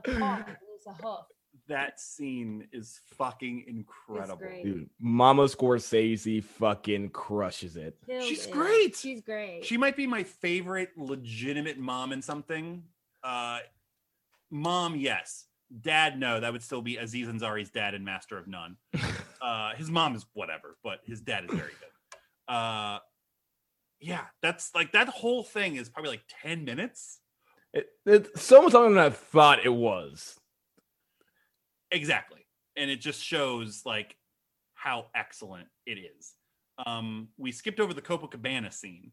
paw, it's a hoof. That scene is fucking incredible. great. Dude, Mama Scorsese fucking crushes it. Killed She's it. great. She's great. She might be my favorite legitimate mom in something. Uh, mom, yes. Dad, no. That would still be Aziz Ansari's dad in Master of None. Uh, his mom is whatever, but his dad is very good. Uh, yeah, that's like that whole thing is probably like 10 minutes. It, it's so much longer than I thought it was. Exactly. And it just shows like how excellent it is. Um, we skipped over the Copacabana scene.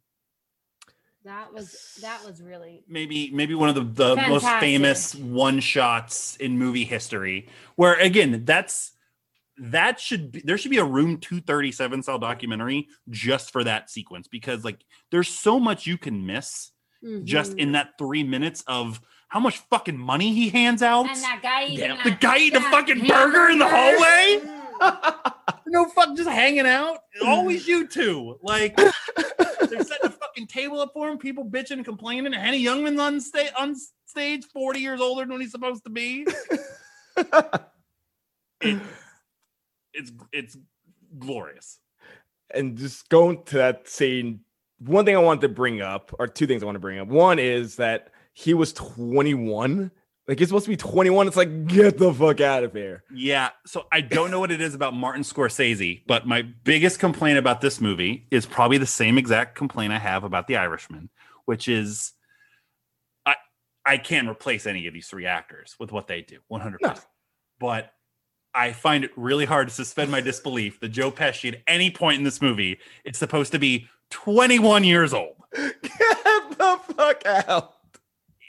that was that was really maybe maybe one of the, the most famous one shots in movie history where again that's that should be there should be a room 237 style documentary just for that sequence because like there's so much you can miss just Mhm. in that three minutes of how much fucking money he hands out? And that guy eating Yeah, that, the guy eating a that fucking burger in the hallway? Mm. no fuck just hanging out? Always you two. Like they're setting a fucking table up for him people bitching and complaining. And henny youngman's on stage on stage 40 years older than what he's supposed to be. It- it's it's glorious. And just going to that scene, one thing I wanted to bring up, or two things I want to bring up. One is that he was 21 Like it's supposed to be 21. It's like get the fuck out of here. Yeah. So I don't know what it is about Martin Scorsese, but my biggest complaint about this movie is probably the same exact complaint I have about The Irishman, which is I I can't replace any of these three actors with what they do 100%. No. But I find it really hard to suspend my disbelief that Joe Pesci at any point in this movie is supposed to be 21 years old. Get the fuck out.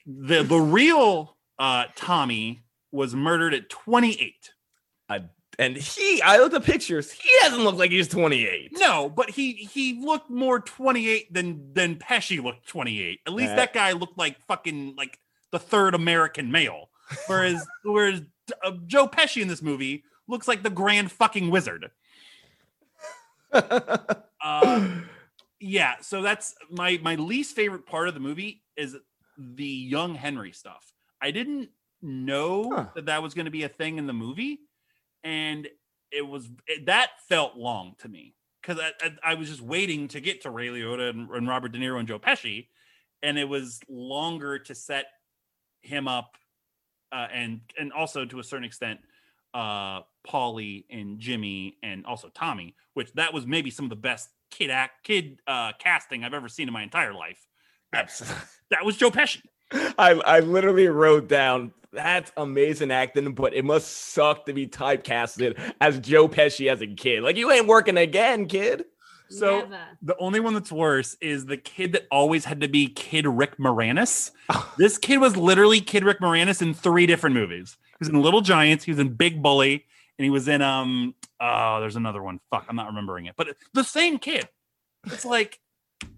The the real uh Tommy was murdered at 28. And he, I looked at pictures. He doesn't look like he's 28. No, but he he looked more 28 than than Pesci looked 28. At least Uh, that guy looked like fucking like the third American male. Whereas whereas uh, Joe Pesci in this movie looks like the grand fucking wizard. Uh, yeah, so that's my my least favorite part of the movie is the young Henry stuff. I didn't know Huh. that that was going to be a thing in the movie, and it was it, that felt long to me because I, I, I was just waiting to get to Ray Liotta and, and Robert De Niro and Joe Pesci, and it was longer to set him up, uh, and and also to a certain extent, uh, Paulie and Jimmy and also Tommy, which that was maybe some of the best kid act kid uh, casting I've ever seen in my entire life. That was Joe Pesci. I, I literally wrote down that's amazing acting, but it must suck to be typecasted as Joe Pesci as a kid. Like you ain't working again, kid. So- Never. The only one that's worse is the kid that always had to be Kid Rick Moranis. this kid was literally Kid Rick Moranis in three different movies. He was in Little Giants, he was in Big Bully, and he was in um oh, there's another one. Fuck, I'm not remembering it. But the same kid. It's like,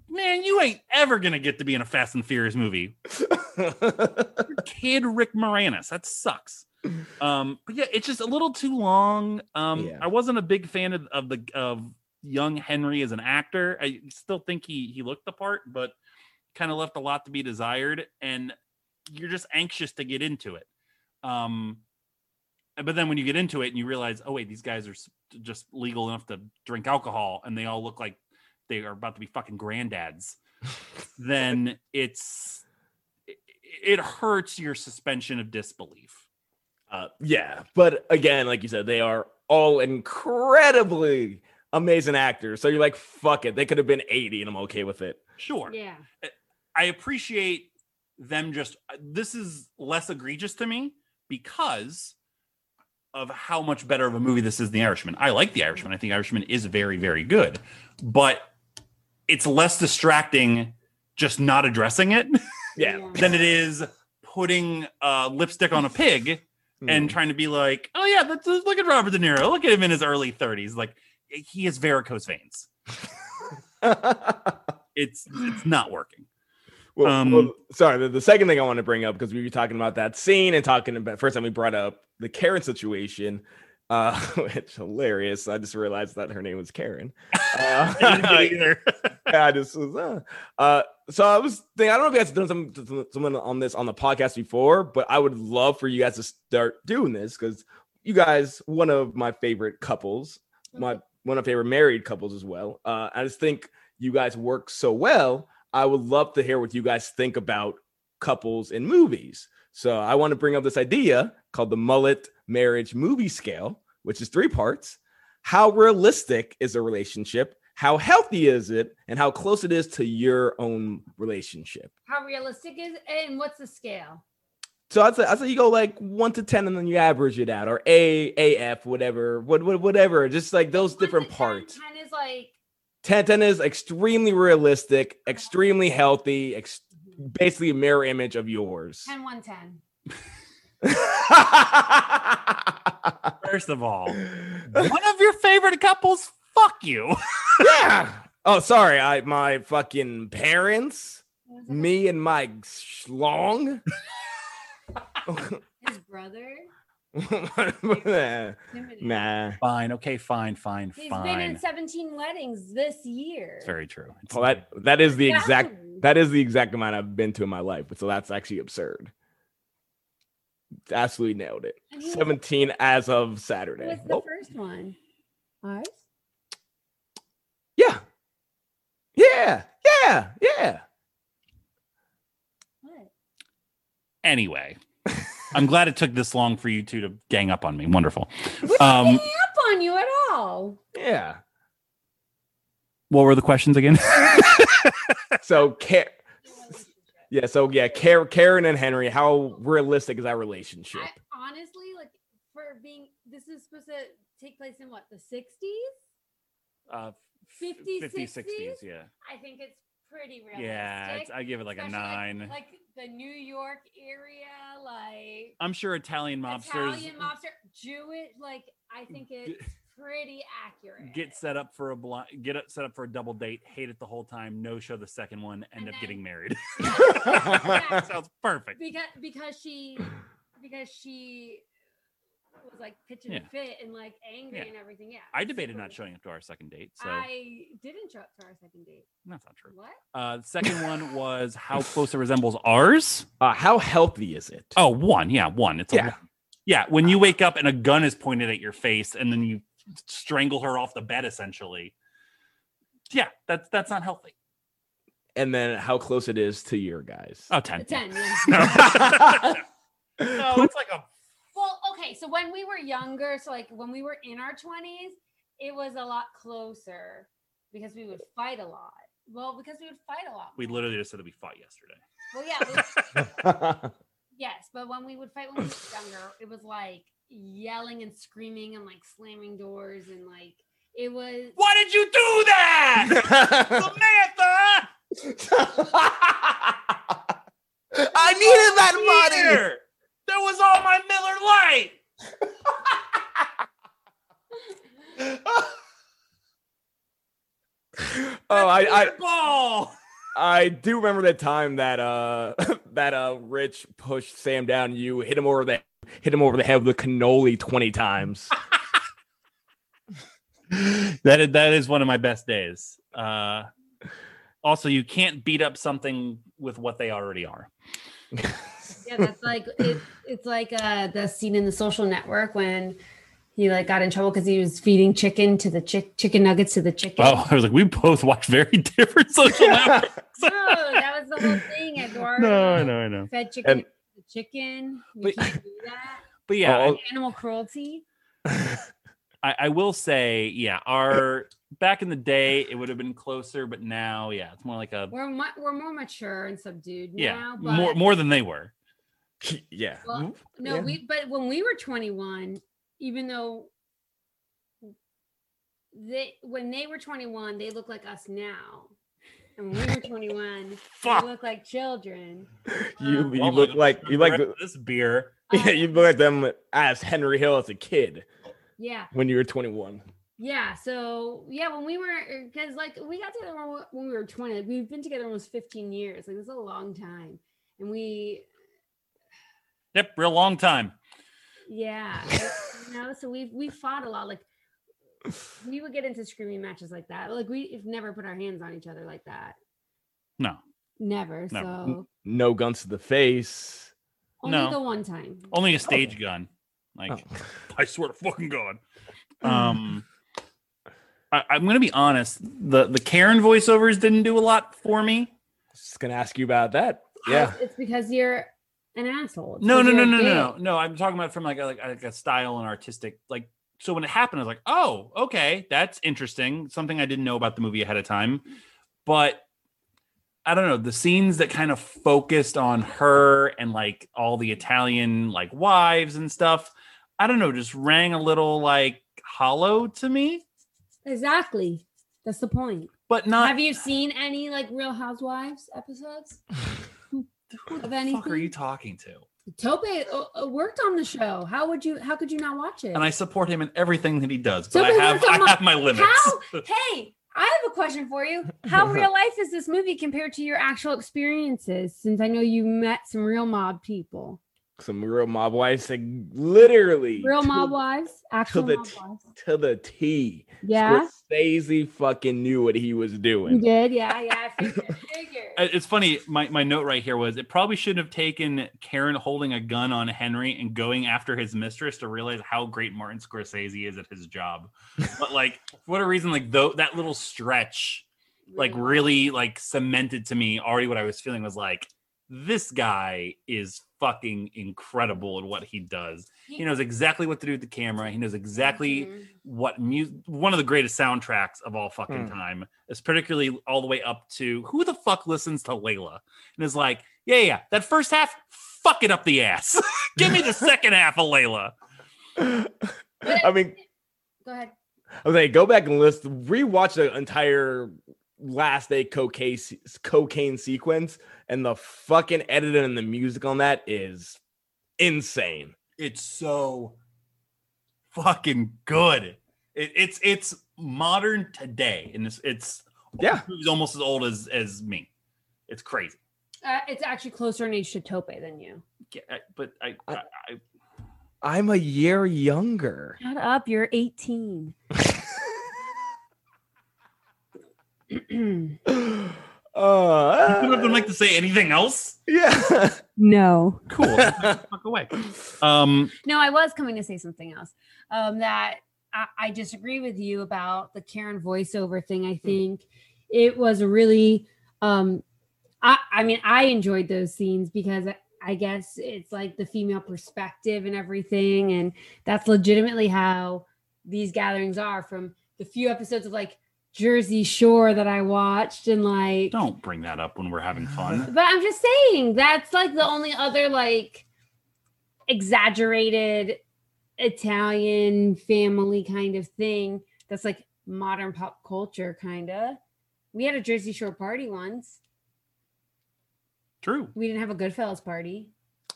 man, you ain't ever gonna get to be in a Fast and Furious movie. Kid Rick Moranis. That sucks. Um, but yeah, it's just a little too long. Um, Yeah. I wasn't a big fan of, of the of young Henry as an actor. I still think he he looked the part, but kind of left a lot to be desired. And you're just anxious to get into it. Um, but then when you get into it and you realize, oh wait, these guys are just legal enough to drink alcohol, and they all look like they are about to be fucking granddads, then it's it, it hurts your suspension of disbelief. Uh, yeah, but again, like you said, they are all incredibly amazing actors. So you're like, fuck it. They could have been 80 and I'm okay with it. Sure, Yeah. I appreciate them just this is less egregious to me because of how much better of a movie this is than The Irishman. I like The Irishman. I think Irishman is very, very good, but it's less distracting just not addressing it Yeah. than it is putting uh, lipstick on a pig and trying to be like, oh yeah, let's look at Robert De Niro. Look at him in his early 30s. Like he has varicose veins. It's it's not working. well, um, well, sorry. The, the second thing I want to bring up because we were talking about that scene and talking about first time we brought up the Karen situation, uh, which hilarious. I just realized that her name was Karen. Uh, I didn't get it either. I just was. Uh, uh, so I was thinking, I don't know if you guys have done some, someone on this on the podcast before, but I would love for you guys to start doing this because you guys, one of my favorite couples, my one of my favorite married couples as well. Uh, I just think you guys work so well. I would love to hear what you guys think about couples in movies. So I want to bring up this idea called the mullet marriage movie scale, which is three parts. How realistic is a relationship? How healthy is it? And how close it is to your own relationship. How realistic is it? And what's the scale? So I'd say, I'd say you go like one to 10 and then you average it out or A, AF, whatever, what, what, whatever. Just like those One different to 10, parts. 10 is like 10, 10 is extremely realistic, extremely healthy, ex- mm-hmm. basically a mirror image of yours. 10, 1, 10. First of all, one of your favorite couples, fuck you. yeah. Oh, sorry. I my fucking parents, me and my schlong. His brother. nah. Nah. Fine, okay, fine, fine, He's been in 17 weddings this year. It's very true. It's- Well, that that is the exact that is the exact amount I've been to in my life. So that's actually absurd. Absolutely nailed it. And who was- 17 as of Who Saturday. was the Oh, first one? Ours? yeah. Yeah. Yeah. Yeah. What? anyway, I'm glad it took this long for you two to gang up on me. Wonderful. We're not Um, ganging up on you at all. Yeah. What were the questions again? So, Ka- yeah. So, yeah, Ka- Karen and Henry, how realistic is that relationship? I, honestly, like for being, this is supposed to take place in what the '60s. uh, 50s, 50s, 60s? yeah. I think it's pretty realistic. Yeah, it's, I give it like a especially, like- nine. Like, the New York area, like I'm sure Italian mobsters Italian mobster, Jewish. Like I think it's pretty accurate. get set up for a blind, get it set up for a double date, hate it the whole time, no show the second one, end And up then- getting married. Yeah. Sounds perfect. because because she because she was like pitching Yeah. a fit and like angry Yeah. and everything. Yeah, I debated super- not showing up to our second date, so I didn't show up to our second date. that's not true. What? Uh, the second one was how close it resembles ours. Uh, how healthy is it? Oh, one, yeah, one. It's Yeah. one. yeah. When you wake up and a gun is pointed at your face, and then you strangle her off the bed, essentially. Yeah, that's that's not healthy. And then how close it is to your guys? Oh, 10. ten. Yeah. No. no, it's like a well, okay. So when we were younger, so like when we were in our twenties, it was a lot closer because we would fight a lot. Well, because we would fight a lot. we literally just said that we fought yesterday. Well, yeah. we- Yes, but when we would fight when we were younger, it was like yelling and screaming and like slamming doors and like it was Why did you do that? Samantha! I needed that money. Here! There was all my Miller Lite. Oh, I, I ball. I do remember that time that uh that uh Rich pushed Sam down. You hit him over the hit him over the head with a cannoli twenty times. that is that is one of my best days. Uh, also, you can't beat up something with what they already are. yeah, that's like it, it's like uh the scene in the social network when he like got in trouble because he was feeding chicken to the chick chicken nuggets to the chicken. Oh, I was like, we both watch very different social networks. No, that was the whole thing, Eduardo. no, I know, I know. Fed chicken And- to the chicken. You But- can't do that. But yeah, Oh, Animal cruelty. I, I will say, yeah, our back in the day, it would have been closer, but now, yeah, it's more like a We're mu- we're more mature and subdued yeah, now. But more more than they were. yeah. Well, mm-hmm. no, Yeah. we but when we were 21, even though they when they were 21, they look like us now. And when we were 21, they Fuck. look like children. You um, you Oh look like you like this beer. yeah, you look like them as Henry Hill as a kid Yeah. when you were twenty one. Yeah. So yeah, when we were because er, like we got together when we- were 20. We've been together almost 15 years. Like this is a long time. And we Yep, real long time. Yeah, it- you know, so we've we fought a lot. Like we would get into screaming matches like that. Like we've never put our hands on each other like that. No, Never. Never. So No guns to the face. only No. the one time. only a stage gun. Like Oh. I swear to fucking god. Um, I, I'm gonna be honest. The the Karen voiceovers didn't do a lot for me. Just gonna ask you about that. I- Yeah. it's because you're an asshole. It's No, no, no, no, no, no, no. I'm talking about from like a, like, like a style and artistic. Like, so when it happened, I was like, oh, okay, that's interesting. Something I didn't know about the movie ahead of time. But I don't know the scenes that kind of focused on her and like all the Italian like wives and stuff. I don't know, just rang a little like hollow to me, Exactly. That's the point. but not. Have you seen any like Real Housewives episodes? who of the fuck are you talking to? Tope uh, uh, worked on the show. How would you? How could you not watch it? And I support him in everything that he does, but I have I my- have my limits. How? Hey, I have a question for you. How real life is this movie compared to your actual experiences? Since I know you met some real mob people, Some real mob wives, like literally real to- mob wives, actual to the mob t- wives. to the T. Yeah, Scorsese fucking knew what he was you doing. did. Yeah, yeah. I figured. figured. It's funny. My, my note right here was it probably shouldn't have taken Karen holding a gun on Henry and going after his mistress to realize how great Martin Scorsese is at his job. But like for whatever reason, like though that little stretch like really like cemented to me already what I was feeling was like this guy is fucking incredible at what he does. He knows exactly what to do with the camera. He knows exactly Mhm. what music one of the greatest soundtracks of all fucking Hmm. time is particularly all the way up to who the fuck listens to Layla and is like, yeah, yeah, that first half, fuck it up the ass. Give me the second half of Layla. I mean, Go ahead. I was like, go back and list, rewatch the entire last day cocaine cocaine sequence, and the fucking editing and the music on that is insane. It's so fucking good. It, it's it's modern today, and it's it's Yeah. it's almost as old as as me. It's crazy. Uh, it's actually closer in age to Tope than you. Yeah, But I, I, I- I I'm a year younger. Shut up. You're 18. Uh, you would like to say anything else. yeah. no. Cool. Fuck away. Um, No, I was coming to say something else. Um, that I, I disagree with you about the Karen voiceover thing. I think it was a really, um, I, I mean, I enjoyed those scenes because I- I guess it's like the female perspective and everything, and that's legitimately how these gatherings are. From the few episodes of like Jersey Shore that I watched, and like don't bring that up when we're having fun. but I'm just saying that's like the only other like exaggerated Italian family kind of thing that's like modern pop culture kind of. We had a Jersey Shore party once. True. We didn't have a Goodfellas party.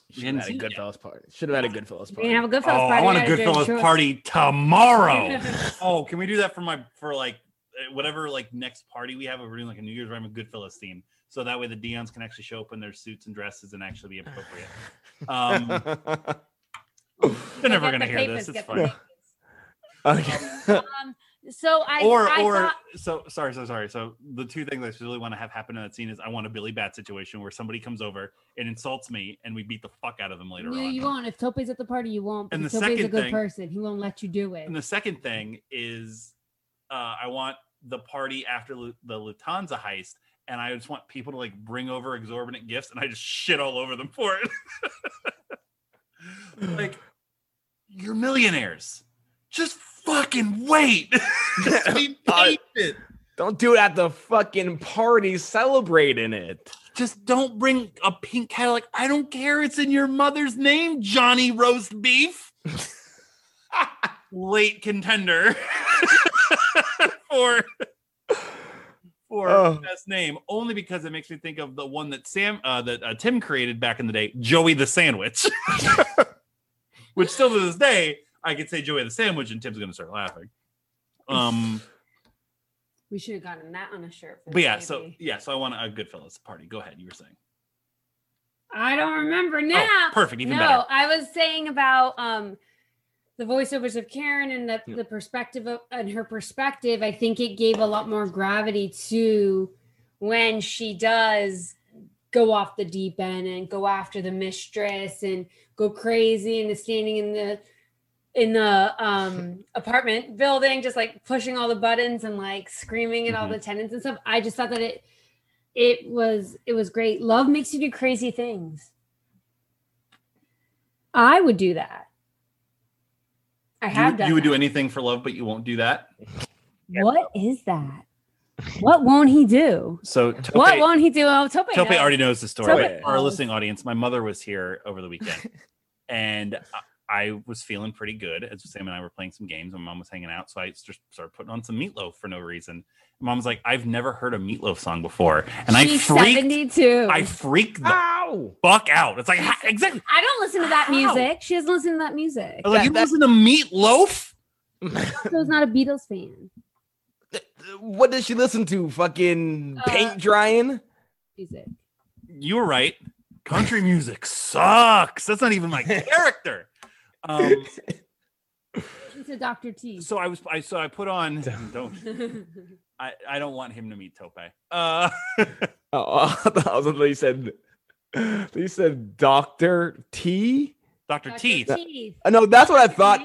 Should hadn't have had a seen it yet. Goodfellas party. Should have had a Goodfellas We party. didn't have a Goodfellas Oh, party. I want a we had Goodfellas party tomorrow. oh, can we do that for my for like whatever like next party we have? We're doing like a New Year's Rhyme with Goodfellas theme, so that way the Dion's can actually show up in their suits and dresses and actually be appropriate. Um, they're never gonna the hear papers, this. It's fine. okay. Um, so I or I or thought- so sorry so sorry so the two things i really want to have happen in that scene is i want a billy bat situation where somebody comes over and insults me and we beat the fuck out of them later no, on you won't. If Tope's at the party, you won't. And Because the Tope's a second good thing- person. He won't let you do it. and the second thing is uh, i want the party after Lu- the lufthansa heist and i just want people to like bring over exorbitant gifts and i just shit all over them for it like you're millionaires just fucking wait just be I- patient Don't do it at the fucking party celebrating it. just don't bring a pink Cadillac. I don't care. It's in your mother's name, Johnny Roast Beef. Late contender for for Oh. best name, only because it makes me think of the one that Sam uh, that uh, Tim created back in the day, Joey the Sandwich. Which still to this day, I could say Joey the Sandwich, and Tim's gonna start laughing. Um, we should have gotten that on a shirt. For but yeah, the so yeah, so I want a Goodfellas party. Go ahead, you were saying. I don't remember now. Oh, perfect, even no, better. I was saying about um the voiceovers of Karen and the, Yeah. the perspective of and her perspective. I think it gave a lot more gravity to when she does go off the deep end and go after the mistress and go crazy and is standing in the in the um apartment building just like pushing all the buttons and like screaming at all Mhm. the tenants and stuff i just thought that it it was it was great love makes you do crazy things i would do that i You, have would- done you would do anything for love, but you won't do that. what is that what won't he do So what won't he do oh tope, Tope knows. already knows the story. Tope our knows. listening audience, my mother was here over the weekend, and I, I was feeling pretty good as Sam and I were playing some games. My mom was hanging out, so I just started putting on some Meatloaf for no reason. Mom was like, "I've never heard a Meatloaf song before," and I She's freaked. 72 I freaked the Ow! fuck out. It's like ha- exactly. I don't listen to that How? music she doesn't listen to that music like, That- you that- listen to Meatloaf? so is not a beatles fan what does she listen to? Fucking Uh, paint drying? music You were right. Country music sucks. That's not even my character. Um, She's a Dr. T. so I was I so I put on don't I, I don't want him to meet Tope. Uh Oh, I thought you said you said Doctor T. Dr. Dr. Teeth. Teeth. Uh, no, that's what I thought.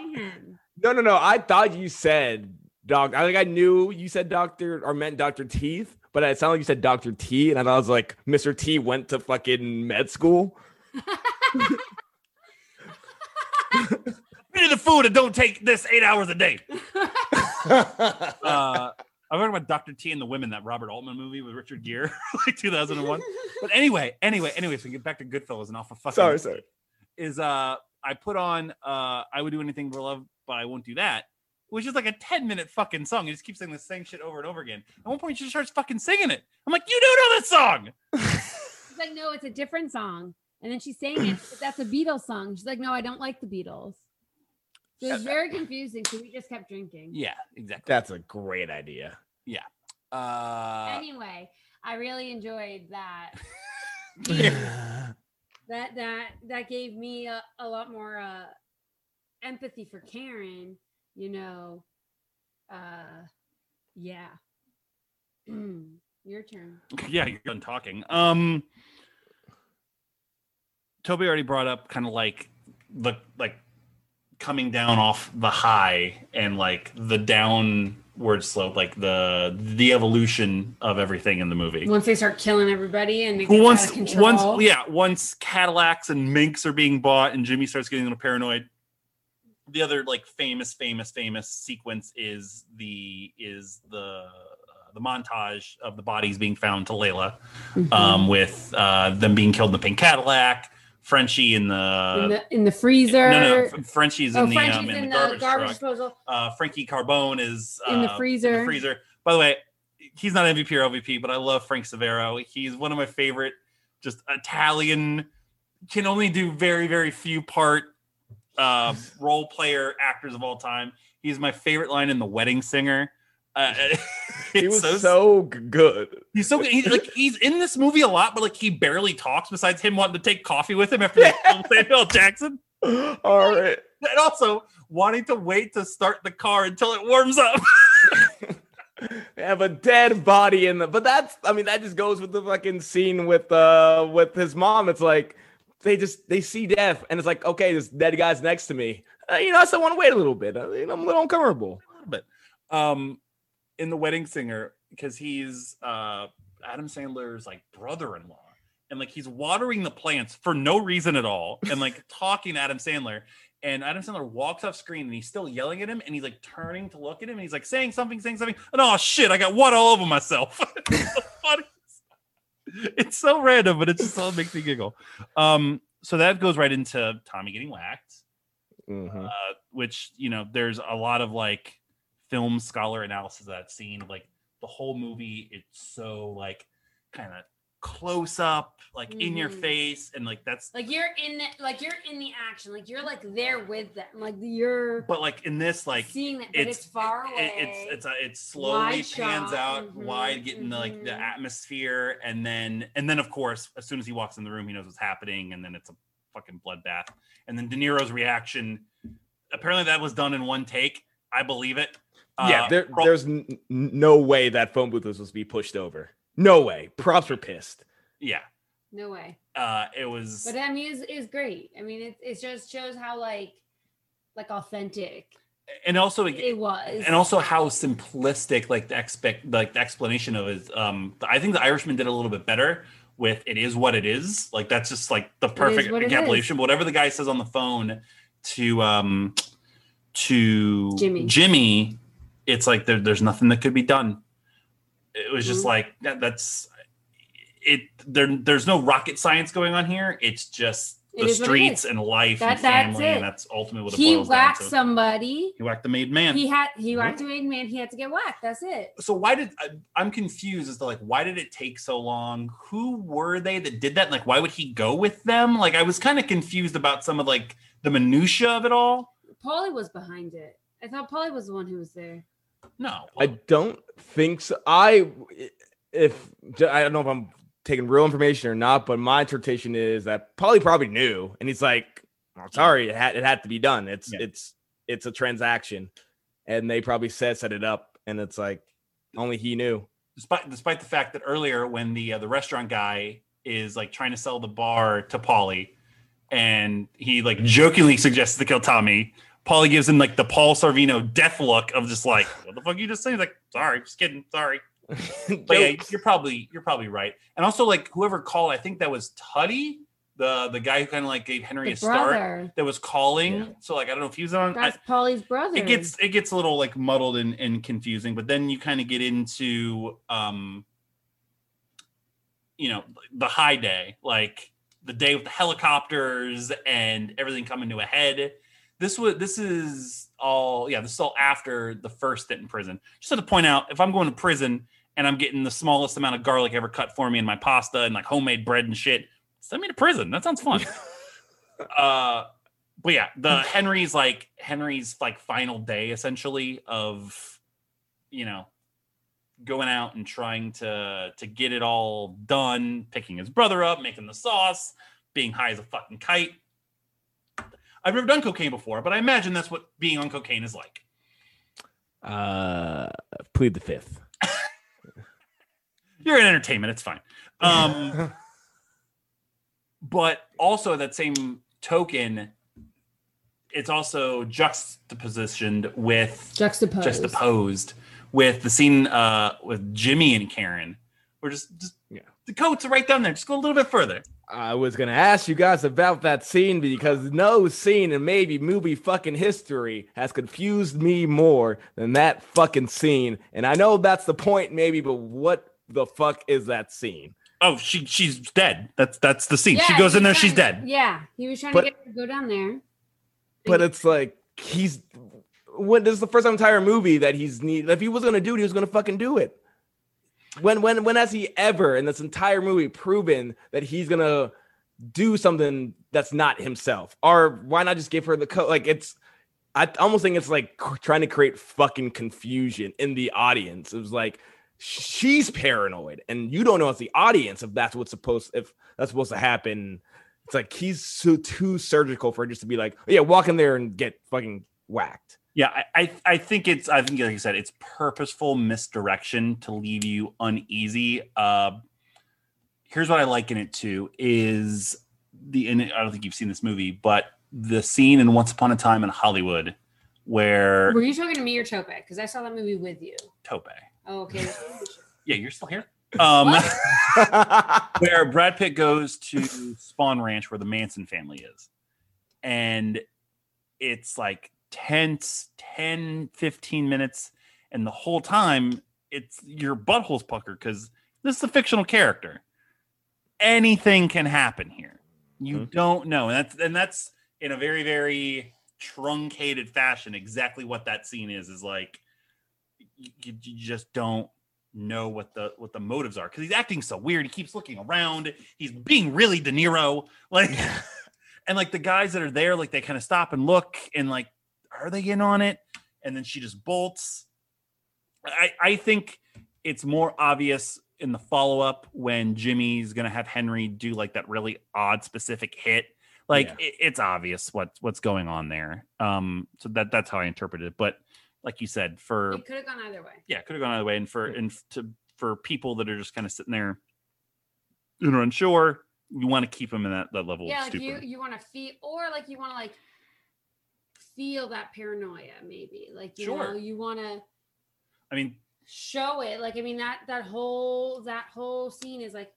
No, no, no. I thought you said doc. I think I knew you said doctor or meant Doctor Teeth, but it sounded like you said Doctor T, and I thought it was like Mr. T went to fucking med school. Give me the food and don't take this eight hours a day. Uh, I'm talking about Dr. T and the Women, that Robert Altman movie with Richard Gere, like 2001. But anyway, anyway, anyway, so we get back to Goodfellas and off of fucking sorry, sorry. is uh I put on uh I would do anything for love, but I won't do that, which is like a 10 minute fucking song. You just keep saying the same shit over and over again. At one point, she just starts fucking singing it. I'm like, you don't know that song. She's like, no, it's a different song. And then she's saying it, but that's a Beatles song. She's like, no, I don't like the Beatles. So it was very confusing. So we just kept drinking. Yeah, exactly. That's a great idea. Yeah. Uh, anyway, I really enjoyed that. that that that gave me a, a lot more uh empathy for Karen, you know. Uh yeah. Your turn. yeah, you're done talking. Um, Toby already brought up kind of like the like coming down off the high and like the downward slope, like the the evolution of everything in the movie. Once they start killing everybody and it once once yeah once cadillacs and minks are being bought and jimmy starts getting a little paranoid the other like famous famous famous sequence is the is the uh, the montage of the bodies being found to layla Mhm. um with uh them being killed in the pink cadillac frenchie in the, in the in the freezer. no no frenchie's in oh, the Frenchie's um in, in the garbage, truck disposal. uh frankie carbone is uh, In the freezer. freezer. By the way, he's not MVP or LVP, but I love Frank Sivero. He's one of my favorite, just Italian, can only do very, very few part uh, role player actors of all time. He's my favorite line in The Wedding Singer. Uh, He was so, g- good. he's so good. He's like he's in this movie a lot, but like he barely talks. Besides him wanting to take coffee with him after killed Samuel Jackson, All right. and also wanting to wait to start the car until it warms up. They have a dead body in the but that's I mean that just goes with the fucking scene with uh with his mom. It's like they just they see death and it's like okay this dead guy's next to me. Uh, you know I still want to wait a little bit. Uh, you know, I'm a little uncomfortable. but um in the wedding singer because he's uh adam sandler's like brother-in-law and like he's watering the plants for no reason at all and like talking to adam sandler and adam sandler walks off screen and he's still yelling at him and he's like turning to look at him and he's like saying something saying something and oh shit i got water all over myself. It's so it's so random but it just all makes me giggle. Um so that goes right into tommy getting whacked. Mhm. uh, which you know there's a lot of like film scholar analysis of that scene like the whole movie it's so like kind of close up like in your Mhm. face and like that's Like you're in the, like you're in the action. Like you're like there with them. Like you're but like in this like seeing that, it's- it's, far it- away. it's it's a, it slowly Wide pans shot, out mhm, wide getting the like the mhm. atmosphere and then and then of course as soon as he walks in the room he knows what's happening and then it's a fucking bloodbath and then de niro's reaction apparently that was done in one take i believe it yeah, Uh, there, pro- there's n- n- no way that phone booth was supposed to be pushed over. No way. Props were pissed. yeah no way. uh it was But I mean, it's, it's great. I mean, it, it just shows how like like authentic and also it was. and also how simplistic like the expect like the explanation of it um i think the irishman did a little bit better with it is what it is like that's just like the perfect what encapsulation whatever the guy says on the phone to um to Jimmy. jimmy it's like there, there's nothing that could be done it was just Mhm. like that, that's it there there's no rocket science going on here it's just It the streets and life That- and that's family it. and that's ultimately what it he boils down whacked to somebody. he whacked the made man He had he Mhm. whacked a made man. He had to get whacked. That's it. so why did I, I'm confused as to like why did it take so long? Who were they that did that? And, like why would he go with them? Like I was kind of confused about some of like the minutia of it all. Paulie was behind it. I thought Paulie was the one who was there. No, I don't think so. I if I don't know if I'm taking real information or not, but my interpretation is that Paulie probably knew, and he's like, "I'm sorry, it had it had to be done. It's Yeah. it's it's a transaction," and they probably said set it up, and it's like only he knew. despite despite the fact that earlier when the uh, the restaurant guy is like trying to sell the bar to Paulie, and he like jokingly suggests to kill Tommy. Paulie gives him like the Paul Sorvino death look of just like, what the fuck you just saying? He's like, sorry, just kidding, sorry. But yeah, you're probably you're probably right. And also like whoever called, I think that was Tuddy the the guy who kind of like gave Henry The a start that was calling. Yeah. So like I don't know if he was on. I- That's Paulie's brother. it gets it gets a little like muddled and, and confusing but then you kind of get into um you know the high day like the day with the helicopters and everything coming to a head this was this is all yeah this is all after the first stint in prison just to point out if i'm going to prison and i'm getting the smallest amount of garlic ever cut for me in my pasta and like homemade bread and shit send me to prison that sounds fun uh but yeah, the Henry's like Henry's like final day essentially of you know going out and trying to to get it all done, picking his brother up, making the sauce, being high as a fucking kite. I've never done cocaine before, but I imagine that's what being on cocaine is like. Uh, plead the fifth. You're in entertainment, it's fine. Um but also that same token it's also juxtapositioned with juxtaposed. juxtaposed with the scene uh with Jimmy and Karen. We're just just Yeah. the coats are right down there. Just go a little bit further. I was gonna ask you guys about that scene because no scene in maybe movie fucking history has confused me more than that fucking scene. And I know that's the point, maybe, but what the fuck is that scene? Oh, she she's dead. That's that's the scene. Yeah, she goes in there, she's trying- dead. Yeah, he was trying But- to get her to go down there. But it's like he's when this is the first entire movie that he's need if he was gonna do it, he was gonna fucking do it. When when when has he ever in this entire movie proven that he's gonna do something that's not himself? Or why not just give her the code? Like it's I almost think it's like trying to create fucking confusion in the audience. It was like she's paranoid, and you don't know as the audience if that's what's supposed if that's supposed to happen. It's like he's so too surgical for just to be like, oh, yeah, walk in there and get fucking whacked. Yeah, I, I I think it's I think like I said, it's purposeful misdirection to leave you uneasy. Uh here's what I liken it to is the and I don't think you've seen this movie, but the scene in Once Upon a Time in Hollywood where Were you talking to me or Tope? Because I saw that movie with you. Tope. Oh, okay. Yeah, you're still here. Um where Brad Pitt goes to Spahn Ranch where the Manson family is. And it's like tense 10 15 minutes and the whole time it's your butthole's puckered because this is a fictional character. Anything can happen here. You Mhm. don't know. And that's and that's in a very, very truncated fashion exactly what that scene is is like you, you you just don't know what the what the motives are because he's acting so weird. He keeps looking around. He's being really De Niro, like, and like the guys that are there, like they kind of stop and look and like, are they in on it? And then she just bolts. I I think it's more obvious in the follow up when Jimmy's gonna have Henry do like that really odd specific hit. Like Yeah. it, it's obvious what what's going on there. Um, so that that's how I interpret it. But like you said, for it could have gone either way. yeah, could have gone either way. And for and to for people that are just kind of sitting there and are unsure, you want to keep them in that, that level Yeah, of like you stupor. you want to feel, or like you want to like feel that paranoia, maybe. Like you Sure. know, you want to I mean, show it. Like I mean that that whole that whole scene is like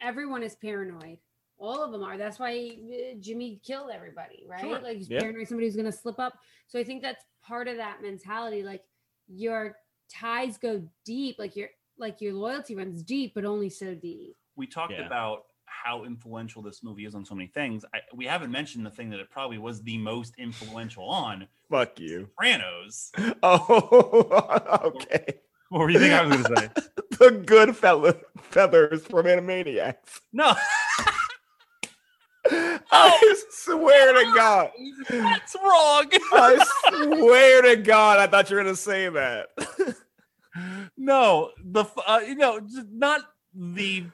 everyone is paranoid. All of them are. That's why uh, Jimmy killed everybody, right? Sure. Like he's Yeah. paranoid somebody's gonna slip up. So I think that's part of that mentality. Like your ties go deep, like your like your loyalty runs deep, but only so deep. we talked Yeah. about how influential this movie is on so many things. I, we haven't mentioned the thing that it probably was the most influential on Fuck you. Sopranos. Oh, okay. What were you think I was going to say? The good fella feathers from Animaniacs. No, I swear to God. that's wrong. I swear to God, I thought you were gonna say that. no, the uh, you know not the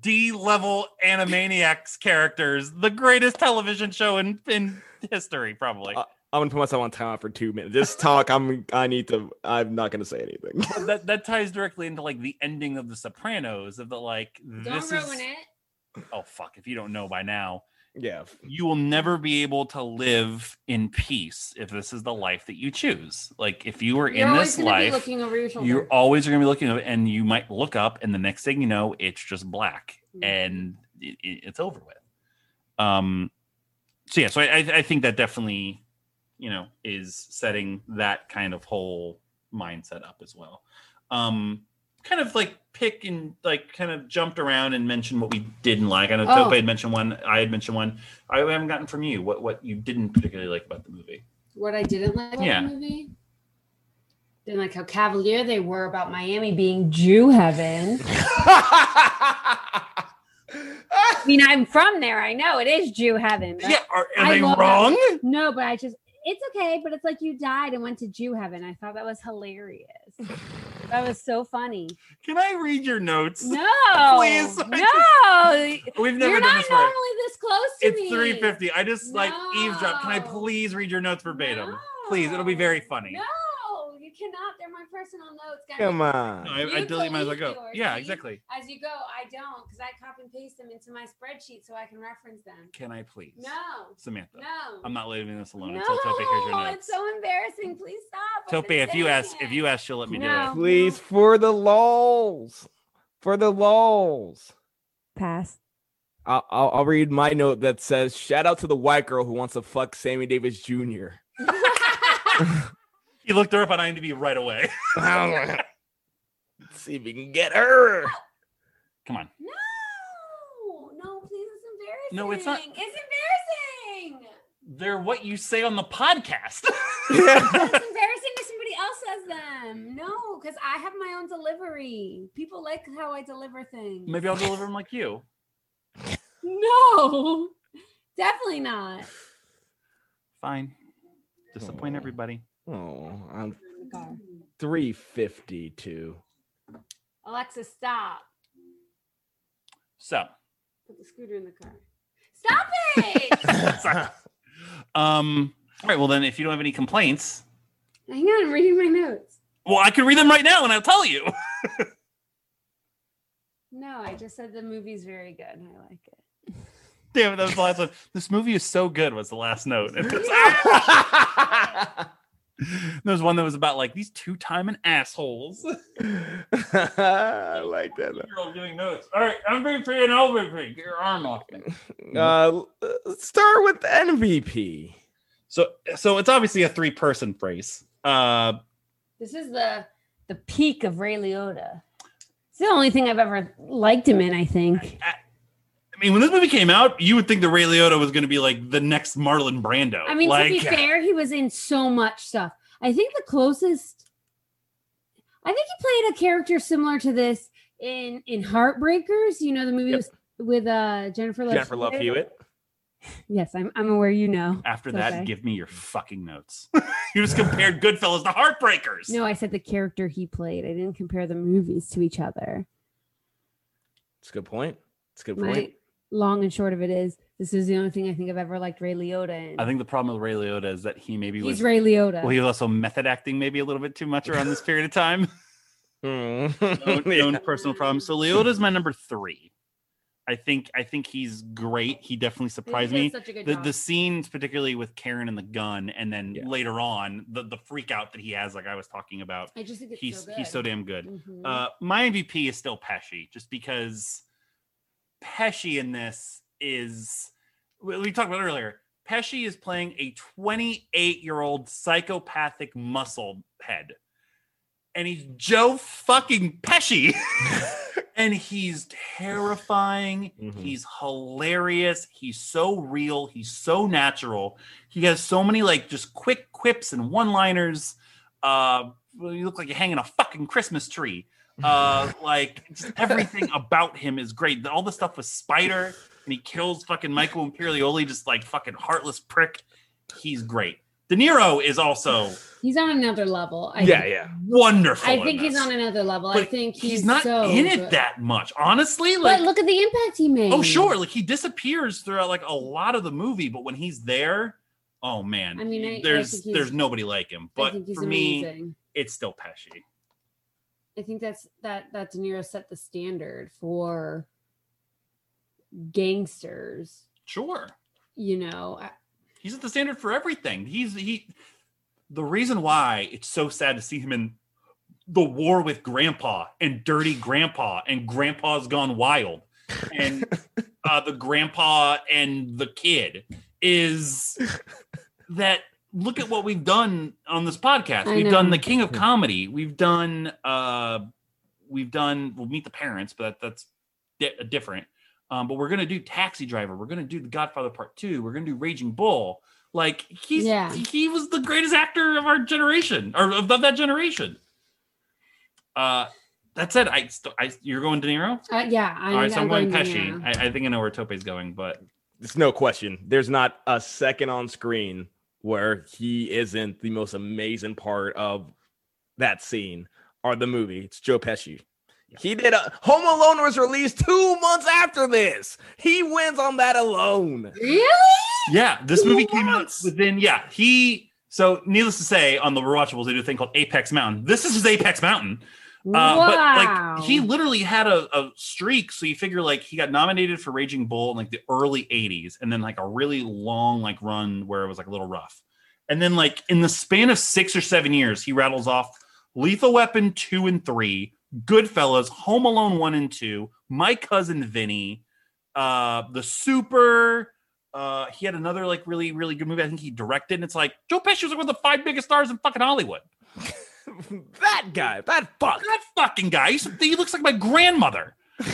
D level Animaniacs characters, the greatest television show in in history, probably. Uh, I'm gonna put myself on time for two minutes. This talk, I'm I need to. I'm not gonna say anything. that that ties directly into like the ending of The Sopranos of the like Don't this ruin is it. oh fuck if you don't know by now yeah, you will never be able to live in peace if this is the life that you choose like if you are You're in always this gonna be life looking over your shoulder. you're always going to be looking up and you might look up and the next thing you know it's just black Mhm. and it, it- it's over with Um, so yeah, so I, I I think that definitely, you know, is setting that kind of whole mindset up as well. Um, kind of like pick and like kind of jumped around and mentioned what we didn't like. I know Oh. Tope had mentioned one. I had mentioned one. I haven't gotten from you what what you didn't particularly like about the movie. What I didn't like about Yeah. the movie. Didn't like how cavalier they were about Miami being Jew heaven. I mean, I'm from there. I know it is Jew heaven. Yeah, are, are I they wrong? No, but I just it's okay, but it's like you died and went to Jew heaven. I thought that was hilarious. that was so funny. Can I read your notes? No, Please, I no, We've never you're done not this normally this close to It's me. 350. I just like eavesdrop. Can I please read your notes verbatim? Please, it'll be very funny. No, cannot. They're my personal notes, guys. Come on. No, I, I delete mine as I go. yours, Yeah, see? exactly. As you go, I don't because I copy and paste them into my spreadsheet so I can reference them. Can I please? No, Samantha. no. I'm not leaving this alone no, until Tope hears your notes. it's so embarrassing. Please stop. I've Tope, if you saying ask, if you ask, she'll let me No. do Please, for the lols. For the lols. pass. I'll, I'll, I'll read my note that says, "Shout out to the white girl who wants to fuck Sammy Davis Jr." it. He looked her up on IMDb right away. Let's see if we can get her. Come on. no, no, please, it's embarrassing. No, it's not- It's embarrassing. They're what you say on the podcast. it's embarrassing if somebody else says them. No, because I have my own delivery. People like how I deliver things. Maybe I'll deliver them like you. No, definitely not. Fine. Disappoint Oh. everybody. Oh, I'm In the car. 352. Alexa, stop. So, Put the scooter in the car. Stop it! Um. All right. Well, then, if you don't have any complaints, Hang on, I'm reading my notes. well, I can read them right now, and I'll tell you. No, I just said the movie's very good. and I like it. Damn it, that was the last one. This movie is so good. Was the last note. And it's- there was one that was about like these two timing assholes. I like that. You're all giving notes. All right, MVP and LVP. Get your arm off me. Uh, let's start with MVP. So, so it's obviously a three-person race. Uh, This is the the peak of Ray Liotta. It's the only thing I've ever liked him in. I think. I mean, when this movie came out, you would think that Ray Liotta was going to be like the next Marlon Brando. I mean, like, to be fair, he was in so much stuff. I think the closest. I think he played a character similar to this in in Heartbreakers. You know the movie Yep. was with uh Jennifer Love Jennifer Love Hewitt. Yes, I'm I'm aware you know. After It's that, okay. give me your fucking notes. you just compared Goodfellas to Heartbreakers. No, I said the character he played. I didn't compare the movies to each other. It's a good point. It's a good My point. Long and short of it is this is the only thing I think I've ever liked Ray Liotta in. I think the problem with Ray Liotta is that he maybe was he's Ray Liotta. well, he was also method acting maybe a little bit too much around this period of time. Own, Yeah. own personal problems. So Liotta's my number three. I think I think he's great. He definitely surprised does me. Such a good The job. the scenes, particularly with Karen and the gun, and then Yeah. later on, the, the freak out that he has, like I was talking about. I just think it's He's so good. he's so damn good. Mhm. Uh, my MVP is still Pesci, just because Pesci in this is we, we talked about earlier. Pesci is playing a 28 year old psychopathic muscle head, and he's Joe fucking Pesci, and he's terrifying. Mhm. He's hilarious. He's so real. He's so natural. He has so many like just quick quips and one liners. Uh, you look like you're hanging a fucking Christmas tree. Uh, like just everything about him is great. All the stuff with Spider and he kills fucking Michael Imperioli, just like fucking heartless prick. He's great. De Niro is also he's on another level. I yeah, think. yeah. wonderful. I think he's on another level. I think he's, he's not so in it good. that much, honestly. Like, but look at the impact he made. oh sure, like he disappears throughout like a lot of the movie, but when he's there, oh man, I mean, I- I there's think he's- there's nobody like him. I But think he's for me, it's still Pesci. I think that's that that De Niro set the standard for gangsters. Sure. You know, I- He's at the standard for everything. He's he the reason why it's so sad to see him in the war with grandpa and dirty grandpa and grandpa's gone wild and uh, the grandpa and the kid is that look at what we've done on this podcast. I we've done the King of Comedy. We've done uh we've done we'll meet the parents, but that's di- different. Um, but we're gonna do Taxi Driver. We're gonna do The Godfather Part Two. We're gonna do Raging Bull. Like he's Yeah. he was the greatest actor of our generation or of, of that generation. Uh, that said, I, st- I you're going De Niro. Uh, yeah, I'm, All right, so I'm, going De Pesci. I, I think I know where Tope's going, but It's no question. There's not a second on screen where he isn't the most amazing part of that scene or the movie. It's Joe Pesci. He did a Home Alone was released two months after this. He wins on that alone. Really? yeah, this Two movie came out within yeah. He so needless to say, on the rewatchables they do a thing called Apex Mountain. This is his Apex Mountain. Uh, wow. But like he literally had a, a streak, so you figure like he got nominated for Raging Bull in like the early '80s, and then like a really long like run where it was like a little rough, and then like in the span of six or seven years, he rattles off Lethal Weapon two and three, Goodfellas, Home Alone one and two, My Cousin Vinny, uh, The Super. Uh, he had another like really really good movie. I think he directed, and it's like Joe Pesci was like one of the five biggest stars in fucking Hollywood. that guy, that fuck. That fucking guy. He's, he looks like my grandmother.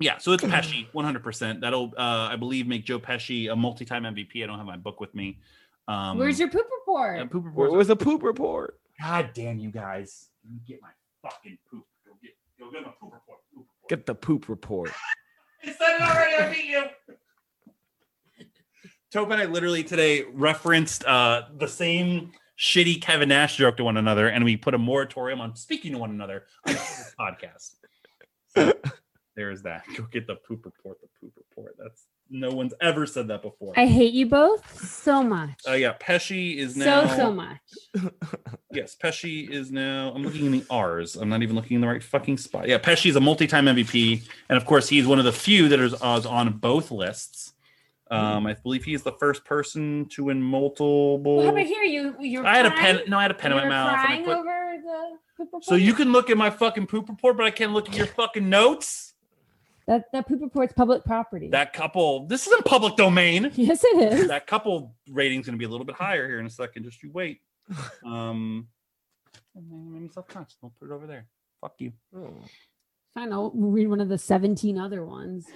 yeah, so it's Pesci, 100%. That'll, uh, I believe, make Joe Pesci a multi-time MVP. I don't have my book with me. Um, Where's your poop report? uh, poop Where report? was a poop report? God damn you guys! Let get my fucking poop. Go get, go get my poop report. Poop report. Get the poop report. I said it already. I beat you. Tope and I literally today referenced uh, the same shitty Kevin Nash joke to one another, and we put a moratorium on speaking to one another on this podcast. So, there's that. Go get the poop report. The poop report. That's no one's ever said that before. I hate you both so much. uh, yeah, Pesci is now. so so much. Yes, Pesci is now. I'm looking in the R's. I'm not even looking in the right fucking spot. Yeah, Pesci is a multi-time MVP, and of course, he's one of the few that is, uh, is on both lists. Um, I believe he is the first person to win multiple. Well, how about here? You you. I had a pen. No, I had a pen in my mouth. Crying put- over the so you can look at my fucking poop report, but I can't look at your fucking notes. that that poop report's public property. That couple. This isn't public domain. yes, it is. That couple rating's going to be a little bit higher here in a second. Just you wait. Um, made me self-conscious. Don't put it over there. Fuck you. Fine, I'll read one of the seventeen other ones.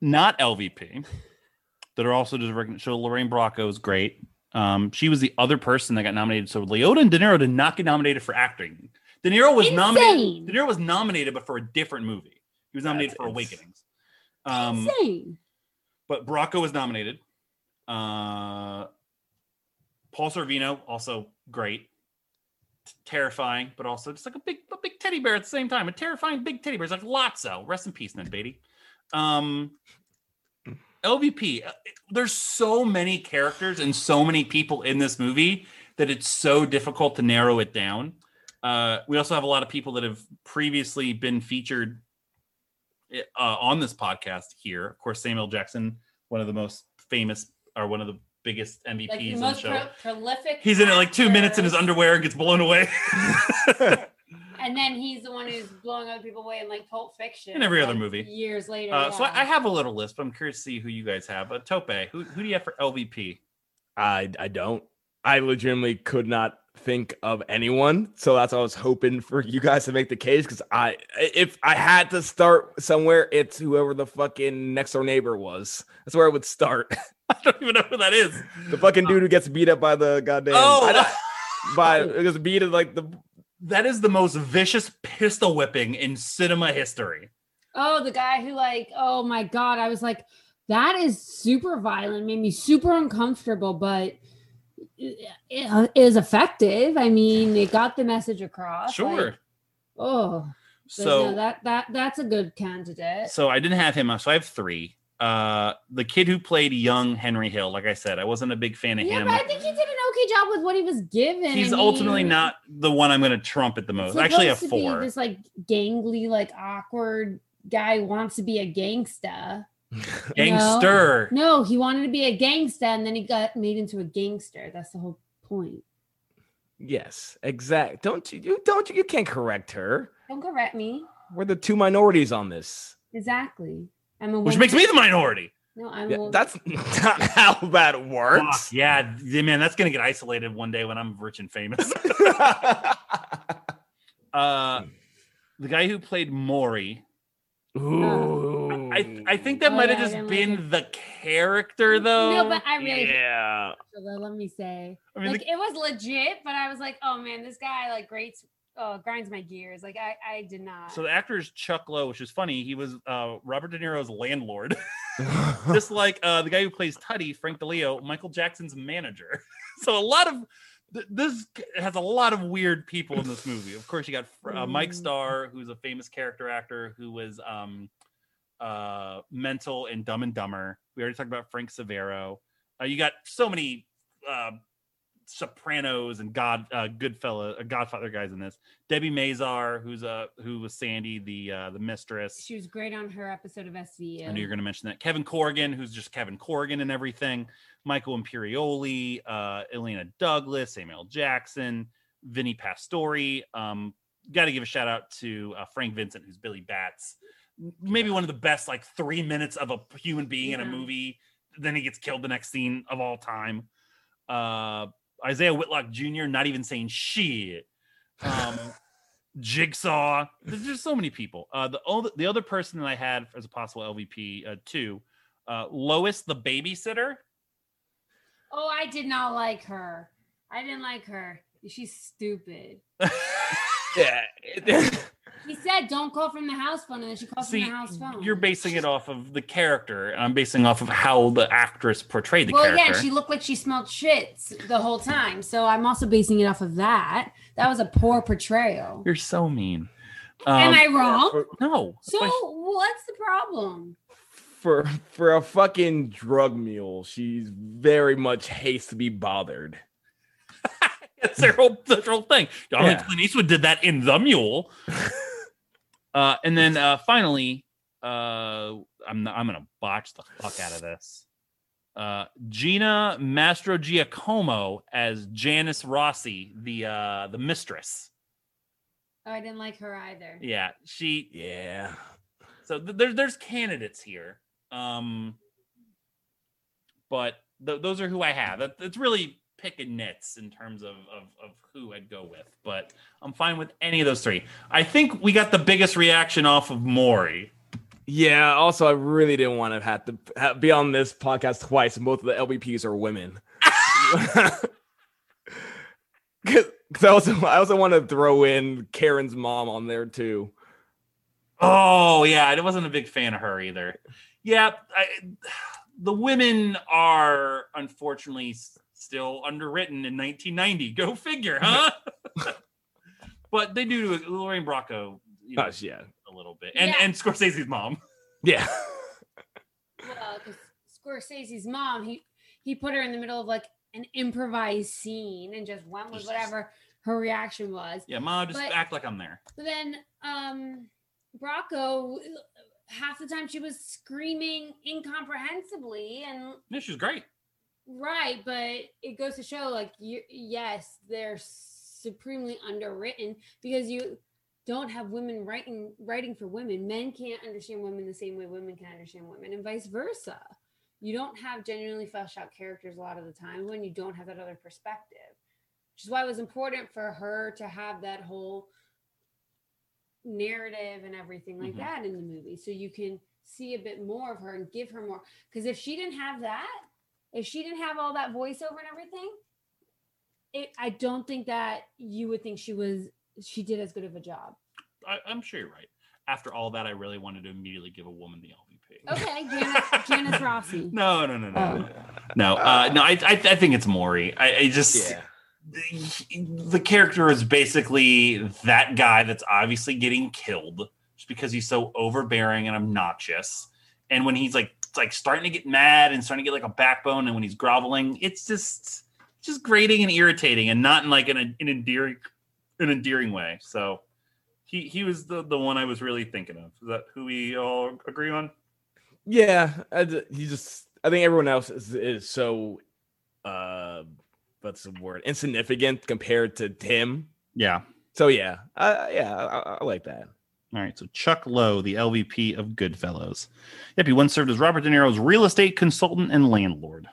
not LVP that are also just recognition. So Lorraine Bracco is great. Um, she was the other person that got nominated. So Liotta and De Niro did not get nominated for acting. De Niro was nominated. Insane. De Niro was nominated, but for a different movie. He was nominated That's for Awakenings. Um, Insane. but Bracco was nominated. Uh, Paul Sorvino also great, T- terrifying, but also just like a big, a big teddy bear at the same time. A terrifying big teddy bear. It's like Lotso. Rest in peace, Ned Beatty. Um, LVP. uh, There's so many characters and so many people in this movie that it's so difficult to narrow it down. Uh, we also have a lot of people that have previously been featured uh, on this podcast here. Of course, Samuel Jackson, one of the most famous or one of the biggest MVPs Like the in the most show. pro- prolific. He's in it like two minutes in his underwear and gets blown away. And then he's the one who's blowing other people away in like Pulp Fiction. In every other like, movie. Years later. uh, So. I, I have a little list, but I'm curious to see who you guys have. But Tope, who, who do you have for LVP? I I don't. I legitimately could not think of anyone. So that's why I was hoping for you guys to make the case. Cause I if I had to start somewhere, it's whoever the fucking next door neighbor was. That's where I would start. I don't even know who that is. the fucking dude who gets beat up by the goddamn Oh, I by it was beat at like the that is the most vicious pistol whipping in cinema history. Oh, the guy who like, oh my god, I was like, that is super violent, made me super uncomfortable, but it, is effective. I mean, it got the message across. Sure. like, oh, so So that that that's a good candidate. so I didn't have him, so I have three. Uh, the kid who played young Henry Hill, like I said, I wasn't a big fan of yeah, him. but I think he did an okay job with what he was given. He's I ultimately not the one I'm going to trump at the most. Actually a supposed to be four. This like gangly, like awkward guy who wants to be a gangsta. Gangster. No, he wanted to be a gangsta, and then he got made into a gangster. That's the whole point. Yes, exact. Don't you, you don't you, you can't correct her. Don't correct me. We're the two minorities on this. Exactly. I'm a which makes me the minority. No, I'm. Yeah, a, that's not how that Fuck, works. yeah, yeah, man, that's gonna get isolated one day when I'm rich and famous. uh, the guy who played Morrie, Ooh. I I think that Oh, might have yeah, just didn't like been the character though. No, but I really. yeah. Let me say, I mean, like the- it was legit, but I was like, oh man, this guy like grates, uh, grinds my gears. Like I, I did not. so the actor is Chuck Low, which is funny. He was uh, Robert De Niro's landlord, just like uh, the guy who plays Tuddy, Frank DiLeo, Michael Jackson's manager. so a lot of th- this has a lot of weird people in this movie. Of course, you got uh, Mike Mm. Starr, who's a famous character actor who was um, uh, mental and Dumb and Dumber. We already talked about Frank Sivero. Uh, you got so many uh, Sopranos and God, uh, Goodfella, uh, Godfather guys in this. Debbie Mazar, who's uh, who was Sandy, the uh, the mistress. she was great on her episode of SVU. I knew you were going to mention that. Kevin Corrigan, who's just Kevin Corrigan and everything. Michael Imperioli, uh, Illeana Douglas, Samuel Jackson, Vinnie Pastore. Um, Got to give a shout out to uh, Frank Vincent, who's Billy Batts. Maybe one of the best, like three minutes of a human being in a movie. Then he gets killed the next scene of all time. Uh, Isaiah Whitlock Jr. not even saying shit. Um, Jigsaw. There's just so many people. Uh, the other the other person that I had as a possible LVP uh, too, uh, Lois the babysitter. oh, I did not like her. I didn't like her. She's stupid. yeah. He said, "Don't call from the house phone," and then she calls See, from the house phone. you're basing it off of the character, and I'm basing off of how the actress portrayed the well, character. Well, yeah, she looked like she smelled shits the whole time. So I'm also basing it off of that. That was a poor portrayal. You're so mean. Am Um, I wrong? for, No. So what's the problem? for for a fucking drug mule, she's very much hates to be bothered. It's their whole, their whole thing. I don't think Yeah. Clint Eastwood did that in The Mule. uh, and then uh, finally, uh, I'm not, I'm gonna botch the fuck out of this. Uh, Gina Mastrogiacomo as Janice Rossi, the uh, the mistress. Oh, I didn't like her either. Yeah, she. Yeah. So th- there's there's candidates here. Um, but th- those are who I have. That, it's really picking nits in terms of, of of who I'd go with. But I'm fine with any of those three. I think we got the biggest reaction off of Morrie. Yeah. Also, I really didn't want to have to ha- be on this podcast twice, and both of the LBPs are women. Because I also I also want to throw in Karen's mom on there too. Oh yeah, I wasn't a big fan of her either. Yeah, I, the women are unfortunately still underwritten in 1990. Go figure, huh? but they do to Lorraine Bracco, you know, Gosh, yeah. a little bit, and Yeah. and Scorsese's mom. Yeah. Well, because Scorsese's mom, he he put her in the middle of like an improvised scene and just went with whatever her reaction was. Yeah, mom, just But- act like I'm there. But then um Bracco, half the time she was screaming incomprehensibly and Yeah, she's great. Right, but it goes to show like you yes, they're supremely underwritten because you don't have women writing writing for women. Men can't understand women the same way women can understand women, and vice versa. You don't have genuinely fleshed out characters a lot of the time when you don't have that other perspective. Which is why it was important for her to have that whole narrative and everything like Mhm. that in the movie. So you can see a bit more of her and give her more. Because if she didn't have that, if she didn't have all that voiceover and everything, it I don't think that you would think she was she did as good of a job. I, I'm sure you're right. After all that, I really wanted to immediately give a woman the LVP. Okay, Janice, Janice Rossi. No, no, no, no, Oh. no, no. Uh, no, I, I, I think it's Morrie. I, I just Yeah. the, the character is basically that guy that's obviously getting killed just because he's so overbearing and obnoxious. And when he's like like starting to get mad and starting to get like a backbone, and when he's groveling, it's just just grating and irritating, and not in like an, an endearing an endearing way. So he he was the the one I was really thinking of. Is that who we all agree on? Yeah, I d- he just I think everyone else is, is so uh what's the word insignificant compared to him. Yeah. So yeah, uh, yeah, I, I- I like that. All right, so Chuck Low, the LVP of Goodfellas. Yep, he once served as Robert De Niro's real estate consultant and landlord.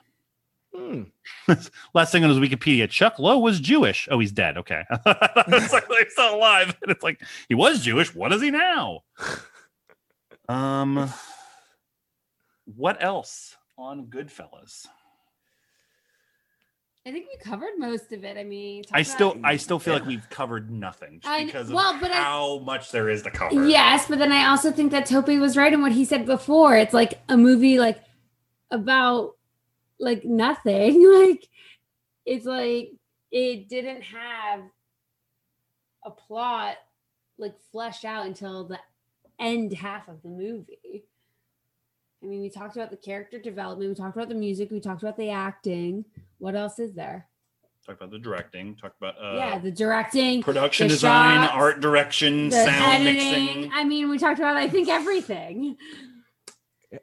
Hmm. Last thing on his Wikipedia, Chuck Low was Jewish. Oh, he's dead. Okay. it's like he's still alive. And it's like he was Jewish. What is he now? Um what else on Goodfellas? I think we covered most of it. I mean, I still about- I still feel like we've covered nothing I- because of well, but I- how much there is to cover. Yes, but then I also think that Tope was right in what he said before. It's like a movie like about like nothing. Like it's like it didn't have a plot like fleshed out until the end half of the movie. I mean, we talked about the character development, we talked about the music, we talked about the acting. What else is there? Talk about the directing, talk about uh yeah, the directing, production the design, shots, art direction, the sound editing. mixing. I mean, we talked about I think everything.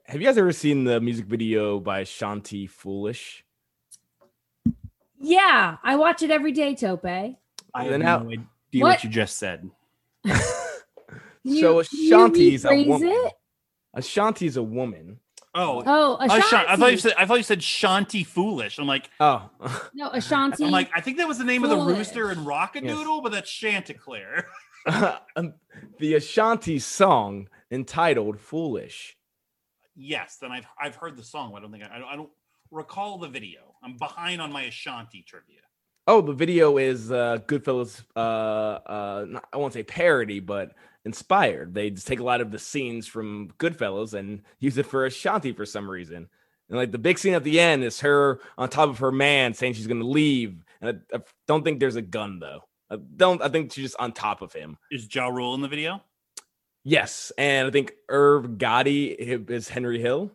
Have you guys ever seen the music video by Shanti Foolish? Yeah, I watch it every day, Tope. I have Then no idea What? what you just said. You- so you Ashanti's a rephrase woman. it? Ashanti's a woman. Oh, Oh, I, Ashanti. I thought you said I thought you said Shanti Foolish. I'm like Oh, no Ashanti. I'm like I think that was the name of the rooster Foolish. in Rock-a-Doodle, but that's Chanticleer. Um, the Ashanti song entitled "Foolish." yes, then I've I've heard the song. I don't think I, I don't, I don't recall the video. I'm behind on my Ashanti trivia. Oh, the video is uh, Goodfellas. Uh, uh, not, I won't say parody, but inspired. They just take a lot of the scenes from Goodfellas and use it for Ashanti for some reason. And like the big scene at the end is her on top of her man saying she's going to leave. And I, I don't think there's a gun though. I don't. I think she's just on top of him. Is Ja Rule in the video? Yes, and I think Irv Gotti is Henry Hill.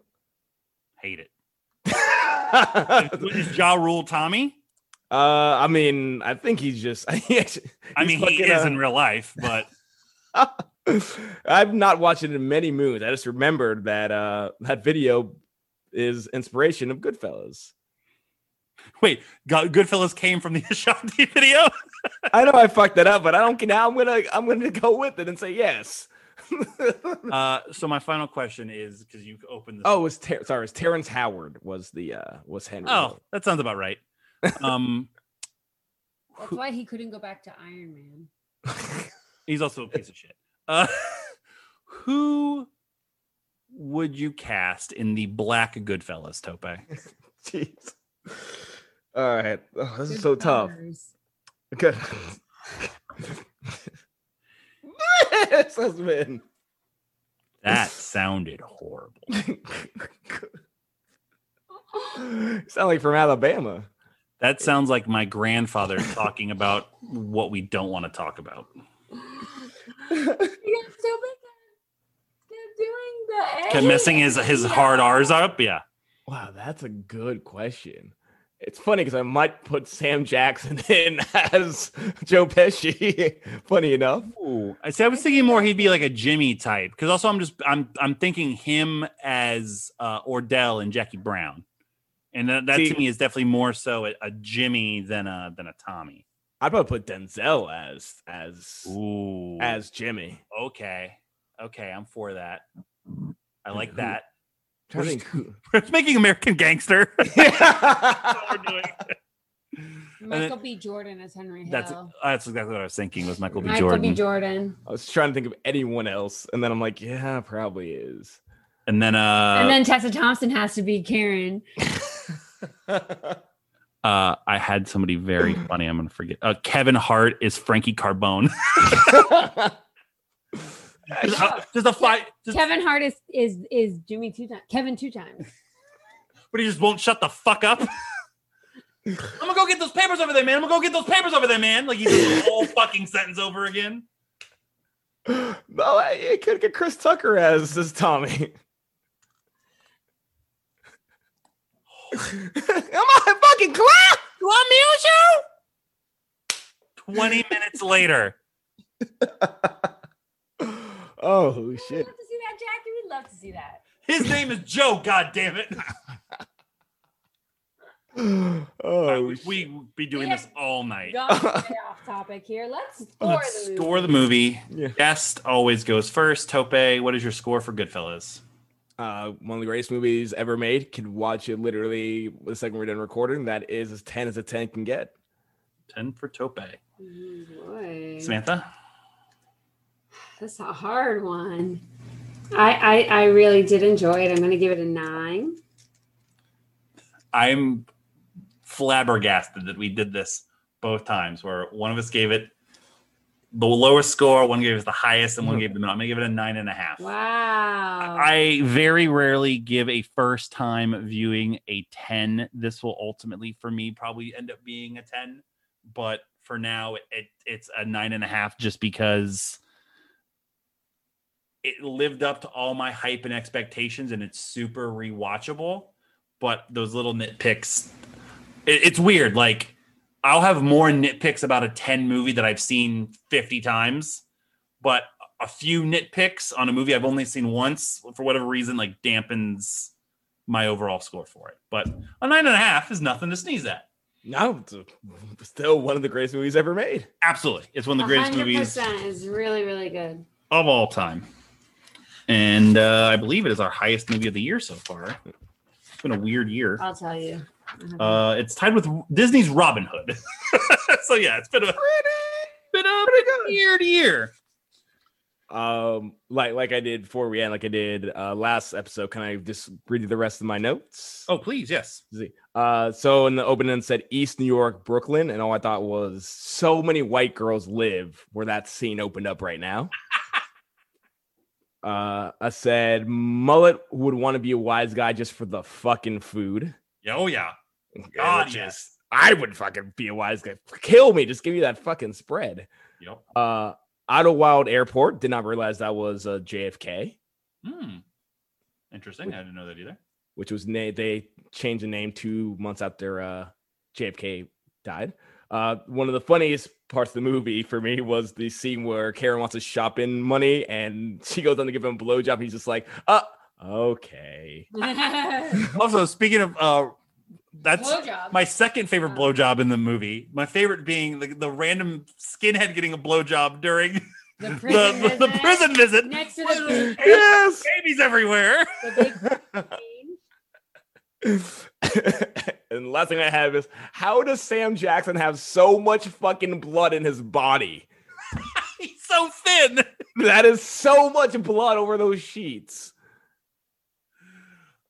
Hate it. Is Ja Rule Tommy? Uh, I mean, I think he's just. I mean, he is uh, in real life, but I've not watched it in many moons. I just remembered that uh that video is inspiration of Goodfellas. wait, Go- Goodfellas came from the Ashanti video. I know I fucked that up, but I don't care. Now I'm gonna I'm gonna go with it and say yes. Uh, so my final question is because you opened this. oh, it was Ter- sorry, it was Terrence Howard was the uh was Henry. oh, Hill. that sounds about right. Um, That's why he couldn't go back to Iron Man. He's also a piece of shit. Uh, who would you cast in the Black Goodfellas, Tope? Jeez. All right, oh, this is Good so tough. covers. Good. this has been. That sounded horrible. Sound like from Alabama. That sounds like my grandfather talking about what we don't want to talk about. You got so big. Kept doing the Kept messing his his hard R's up. Yeah. Wow, that's a good question. It's funny because I might put Sam Jackson in as Joe Pesci. funny enough. Ooh, I see. I was thinking more he'd be like a Jimmy type because also I'm just I'm I'm thinking him as uh, Ordell and Jackie Brown, and that, that See- to me is definitely more so a, a Jimmy than a than a Tommy. I'd probably put Denzel as as Ooh, as Jimmy. okay, okay, I'm for that. I like Who- that. Trying to We're think who- We're just making American Gangster. That's what we're doing. Michael B. Jordan as Henry Hill. That's that's exactly what I was thinking was Michael B. Jordan. Michael Jordan, B. Jordan. I was trying to think of anyone else, and then I'm like, yeah, probably is. and then uh, and then Tessa Thompson has to be Karen. Uh, I had somebody very funny. I'm gonna forget. Uh, Kevin Hart is Frankie Carbone. just, uh, just a fight, just, Kevin Hart is is is Jimmy two times. Kevin two times. but he just won't shut the fuck up. I'm gonna go get those papers over there, man. I'm gonna go get those papers over there, man. Like he's does the whole fucking sentence over again. no, I, I could get Chris Tucker as as Tommy. Am I fucking clap? You want me to? Twenty minutes later. Oh shit. We'd love to see that, Jackie. We'd love to see that. His name is Joe. God damn it. Oh, we, we be doing Yeah. this all night. Going way off topic here. Let's score Let's the movie. score the movie. Yeah. Guest always goes first. Tope, what is your score for Goodfellas? Uh, one of the greatest movies ever made. Can watch it literally the second we're done recording. That is as ten as a ten can get. 10 for Tope. Boy. Samantha? That's a hard one. I, I I really did enjoy it. I'm gonna give it a nine. I'm flabbergasted that we did this both times where one of us gave it the lowest score, one gave us the highest, and one mm-hmm. gave the middle. I'm gonna give it a nine and a half. Wow. I very rarely give a first time viewing a 10. This will ultimately, for me, probably end up being a 10. But for now, it, it's a nine and a half just because it lived up to all my hype and expectations and it's super rewatchable. But those little nitpicks, it, it's weird. Like, I'll have more nitpicks about a 10 movie that I've seen 50 times, but a few nitpicks on a movie I've only seen once for whatever reason, like dampens my overall score for it. But a nine and a half is nothing to sneeze at. No, it's still one of the greatest movies ever made. Absolutely. It's one of the greatest movies 100% is really really good. of all time. And uh, I believe it is our highest movie of the year so far. It's been a weird year. I'll tell you. Uh, it's tied with Disney's Robin Hood. so yeah, it's been a pretty, been a weird year. Um, like like I did before we end, like I did uh last episode. Can I just read you the rest of my notes? Oh, please, yes. Uh, so in the opening it said East New York, Brooklyn, and all I thought was so many white girls live where that scene opened up right now. uh, I said Mullet would want to be a wise guy just for the fucking food. Yeah, oh yeah. God, Which yes. is- I would fucking be a wise guy. Kill me, just give me that fucking spread. Yep. Uh, Idlewild Airport. Did not realize that was a JFK, Hmm. Interesting. I didn't know that either. which was na- they changed the name two months after uh, JFK died. Uh, one of the funniest parts of the movie for me was the scene where Karen wants to shop in money and she goes on to give him a blowjob. He's just like, uh, okay. Also, speaking of uh that's Blowjob. my second favorite Oh. blowjob in the movie. My favorite being the, the random skinhead getting a blowjob during the the, prison, the, the visit prison visit. next to the yes. Babies everywhere. the big scene. and the last thing I have is how does Sam Jackson have so much fucking blood in his body? He's so thin. That is so much blood over those sheets.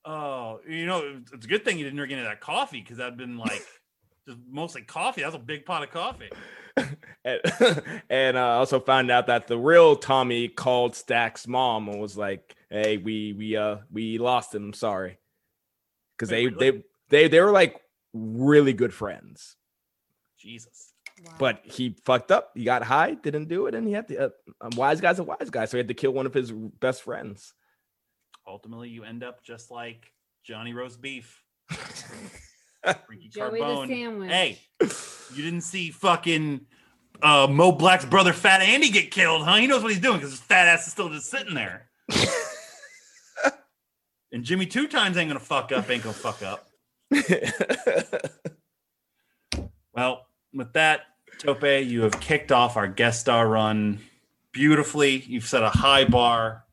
Oh, you know, it's a good thing you didn't drink any of that coffee because that'd been like just mostly coffee. That's a big pot of coffee. And, and uh, I also found out that the real Tommy called Stack's mom and was like, "Hey, we we uh we lost him. Sorry," because they really? they they they were like really good friends. Jesus. Wow. But he fucked up. He got high, didn't do it, and he had to. Uh, a wise guy's a wise guy, so he had to kill one of his best friends. Ultimately, you end up just like Johnny Roast Beef. Ricky Joey the Carbone. sandwich. Hey, you didn't see fucking uh, Mo Black's brother, Fat Andy, get killed, huh? He knows what he's doing because his fat ass is still just sitting there. and Jimmy two times ain't gonna fuck up, ain't gonna fuck up. Well, with that, Tope, you have kicked off our guest star run beautifully. You've set a high bar.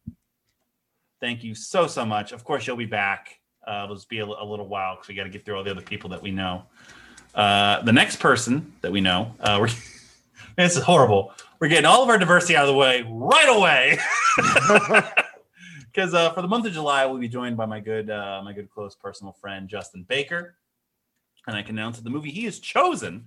Thank you so so much. Of course, you'll be back. Uh, it'll just be a, a little while because we got to get through all the other people that we know. Uh, the next person that we know, uh, we're this is horrible. We're getting all of our diversity out of the way right away. Because uh, for the month of July, we'll be joined by my good, uh, my good close personal friend Justin Baker, and I can announce that the movie he has chosen,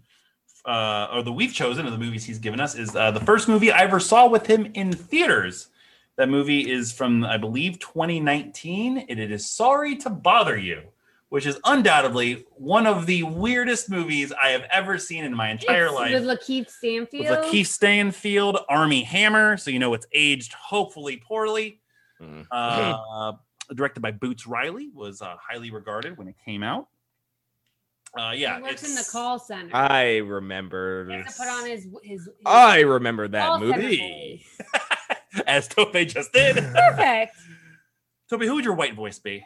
uh, or the we've chosen of the movies he's given us, is uh, the first movie I ever saw with him in theaters. That movie is from, I believe, 2019, and it is Sorry to Bother You, which is undoubtedly one of the weirdest movies I have ever seen in my entire It's life With Lakeith Stanfield. with Lakeith Stanfield, Armie Hammer, so you know it's aged hopefully poorly. Mhm. Uh, directed by Boots Riley, was uh, highly regarded when it came out. Uh, yeah, he works in the call center. I remember. he has to put on his his. his I remember that movie. voice. as Tope just did. Perfect. Tope, who would your white voice be?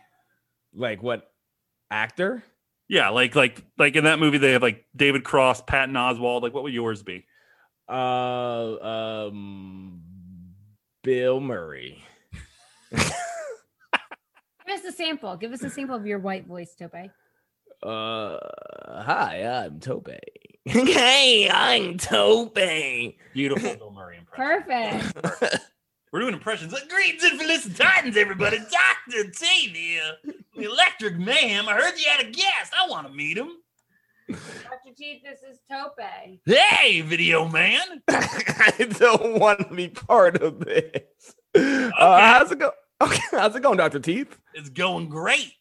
Like what actor? Yeah, like like like in that movie they have like David Cross, Patton Oswalt. Like, what would yours be? Uh, um, Bill Murray. Give us a sample. Give us a sample of your white voice, Tope. Uh, hi, I'm Tope. hey, I'm Tope. Beautiful Bill Murray impression. Perfect. We're doing impressions. Like, Greetings and Felicity Titans, everybody. Dr. T here. The Electric Mayhem. I heard you had a guest. I want to meet him. Dr. Teeth, this is Tope. Hey, video man. I don't want to be part of this. Uh, how's it go? Okay, how's it going, Doctor Teeth? It's going great.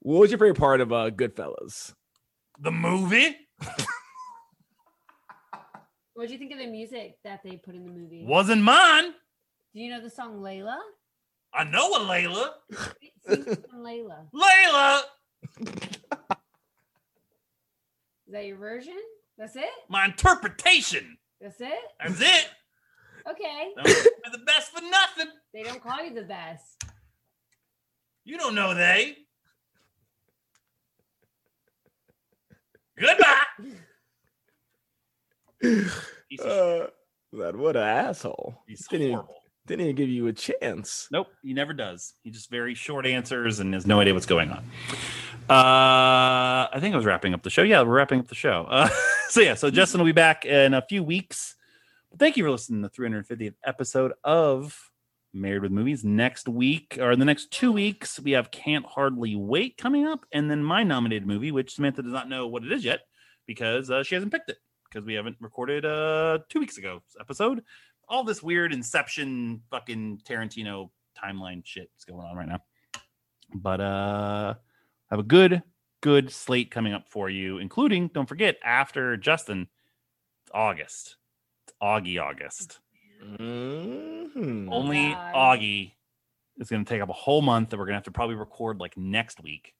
What was your favorite part of uh, Goodfellas? The movie What did you think of the music that they put in the movie? wasn't mine. Do you know the song Layla? I know a Layla. Sing the song Layla. Layla, Is that your version? That's it? my interpretation. That's it? That's it. Okay. They're the best for nothing. They don't call you the best. You don't know they. Goodbye. Piece of shit. Uh, that what an asshole. He's didn't even, horrible. Didn't even give you a chance. Nope, he never does. He just very short answers and has no idea what's going on. Uh, I think I was wrapping up the show. Yeah, we're wrapping up the show. Uh, so yeah, so Justin will be back in a few weeks. Thank you for listening to the 350th episode of Married with Movies. Next week, or in the next two weeks, we have Can't Hardly Wait coming up, and then my nominated movie, which Samantha does not know what it is yet because uh, she hasn't picked it because we haven't recorded uh two weeks ago episode. All this weird Inception fucking Tarantino timeline shit is going on right now. But uh have a good, good slate coming up for you, including, don't forget, after Justin, it's August. It's Augie August. Mhm. Only God. Augie is going to take up a whole month that we're going to have to probably record like next week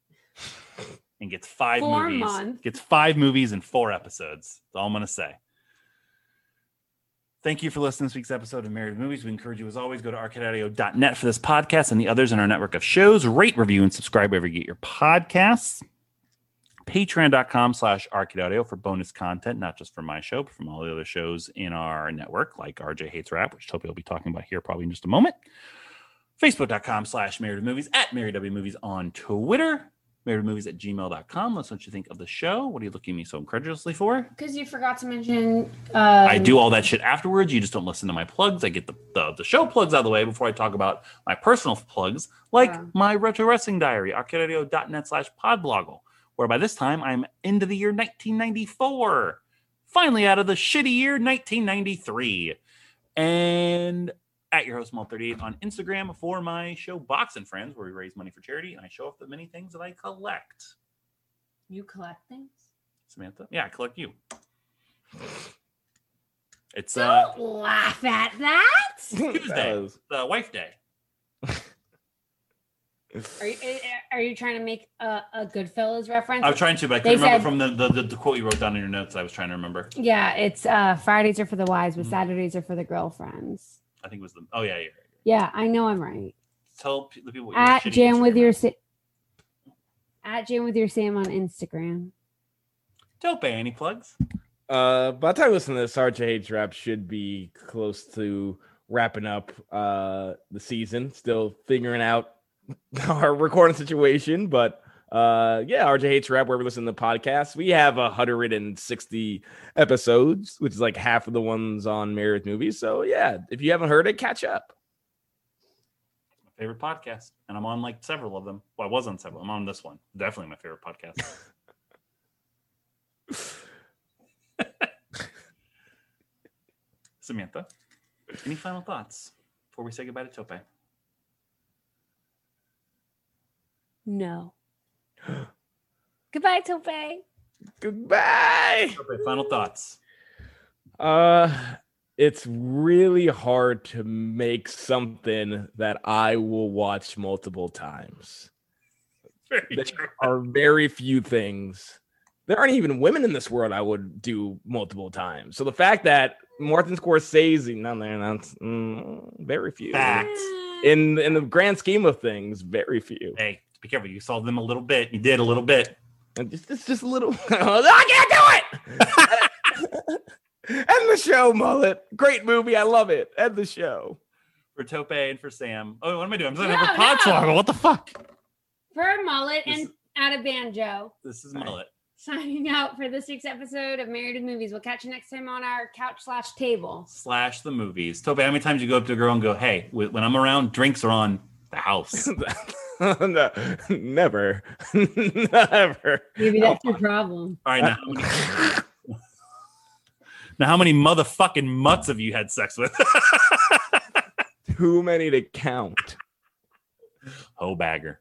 and gets five Four movies. months. Gets five movies and four episodes. That's all I'm going to say. Thank you for listening to this week's episode of Married Movies. We encourage you, as always, go to arcadeaudio.net for this podcast and the others in our network of shows. Rate, review, and subscribe wherever you get your podcasts. Patreon.com slash Arcade for bonus content, not just from my show, but from all the other shows in our network, like RJ Hates Rap, which Toby will be talking about here probably in just a moment. Facebook.com slash Married Movies, at Married W Movies on Twitter, Married with Movies at gmail.com. Let us know what you think of the show. What are you looking at me so incredulously for? Because you forgot to mention. Uh, I do all that shit afterwards. You just don't listen to my plugs. I get the, the, the show plugs out of the way before I talk about my personal plugs, like my retro wrestling diary, arcadeaudio.net slash podbloggle, where by this time I'm into the year 1994. Finally out of the shitty year 1993. And at your host Mal38 on Instagram for my show Box and Friends, where we raise money for charity and I show off the many things that I collect. You collect things? Samantha? Yeah, I collect you. It's uh Don't laugh at that. Tuesday, That was- the wife day. Are you, eh, are you trying to make a, a Goodfellas reference? I was trying to, but I They couldn't remember said- from the, the, the, the quote you wrote down in your notes. I was trying to remember. Yeah, it's uh Fridays are for the wives, but Mhm. Saturdays are for the girlfriends. I think it was the. Oh yeah, yeah. Yeah, I know I'm right. Tell the people what your At shitty Jam with your is. Sa- at Jam with your Sam on Instagram. Don't pay any plugs. Uh, by the time you listen to this, RJH Rap should be close to wrapping up uh the season. Still figuring out our recording situation, but uh yeah, RJH Rap, where we listen to the podcast We have 160 episodes, which is like half of the ones on Married with Movies. So yeah, if you haven't heard it, catch up. My favorite podcast, and I'm on like several of them. Well, I was on several. I'm on this one. Definitely my favorite podcast. Samantha, any final thoughts before we say goodbye to Tope? No. Goodbye, Tope. Goodbye. Tope, final thoughts. Uh it's really hard to make something that I will watch multiple times. Very There true. are very few things. There aren't even women in this world I would do multiple times. So the fact that Martin Scorsese, no, no, that's mm, very few. Facts. In in the grand scheme of things, very few. Hey, be careful. You saw them a little bit. You did a little bit. And just, it's just a little. I can't do it. End the show, mullet. Great movie. I love it. End the show. For Tope and for Sam. Oh, what am I doing? I'm signing No, up for Podswoggle. no. What the fuck? For mullet This and out of banjo. This is mullet. Signing out for this week's episode of Married to Movies. We'll catch you next time on our couch slash table. Slash the movies. Tope, how many times you go up to a girl and go, hey, when I'm around, drinks are on the house. no, never, never. Maybe that's your problem. All right, now how many, now how many motherfucking mutts have you had sex with? Too many to count. Ho bagger.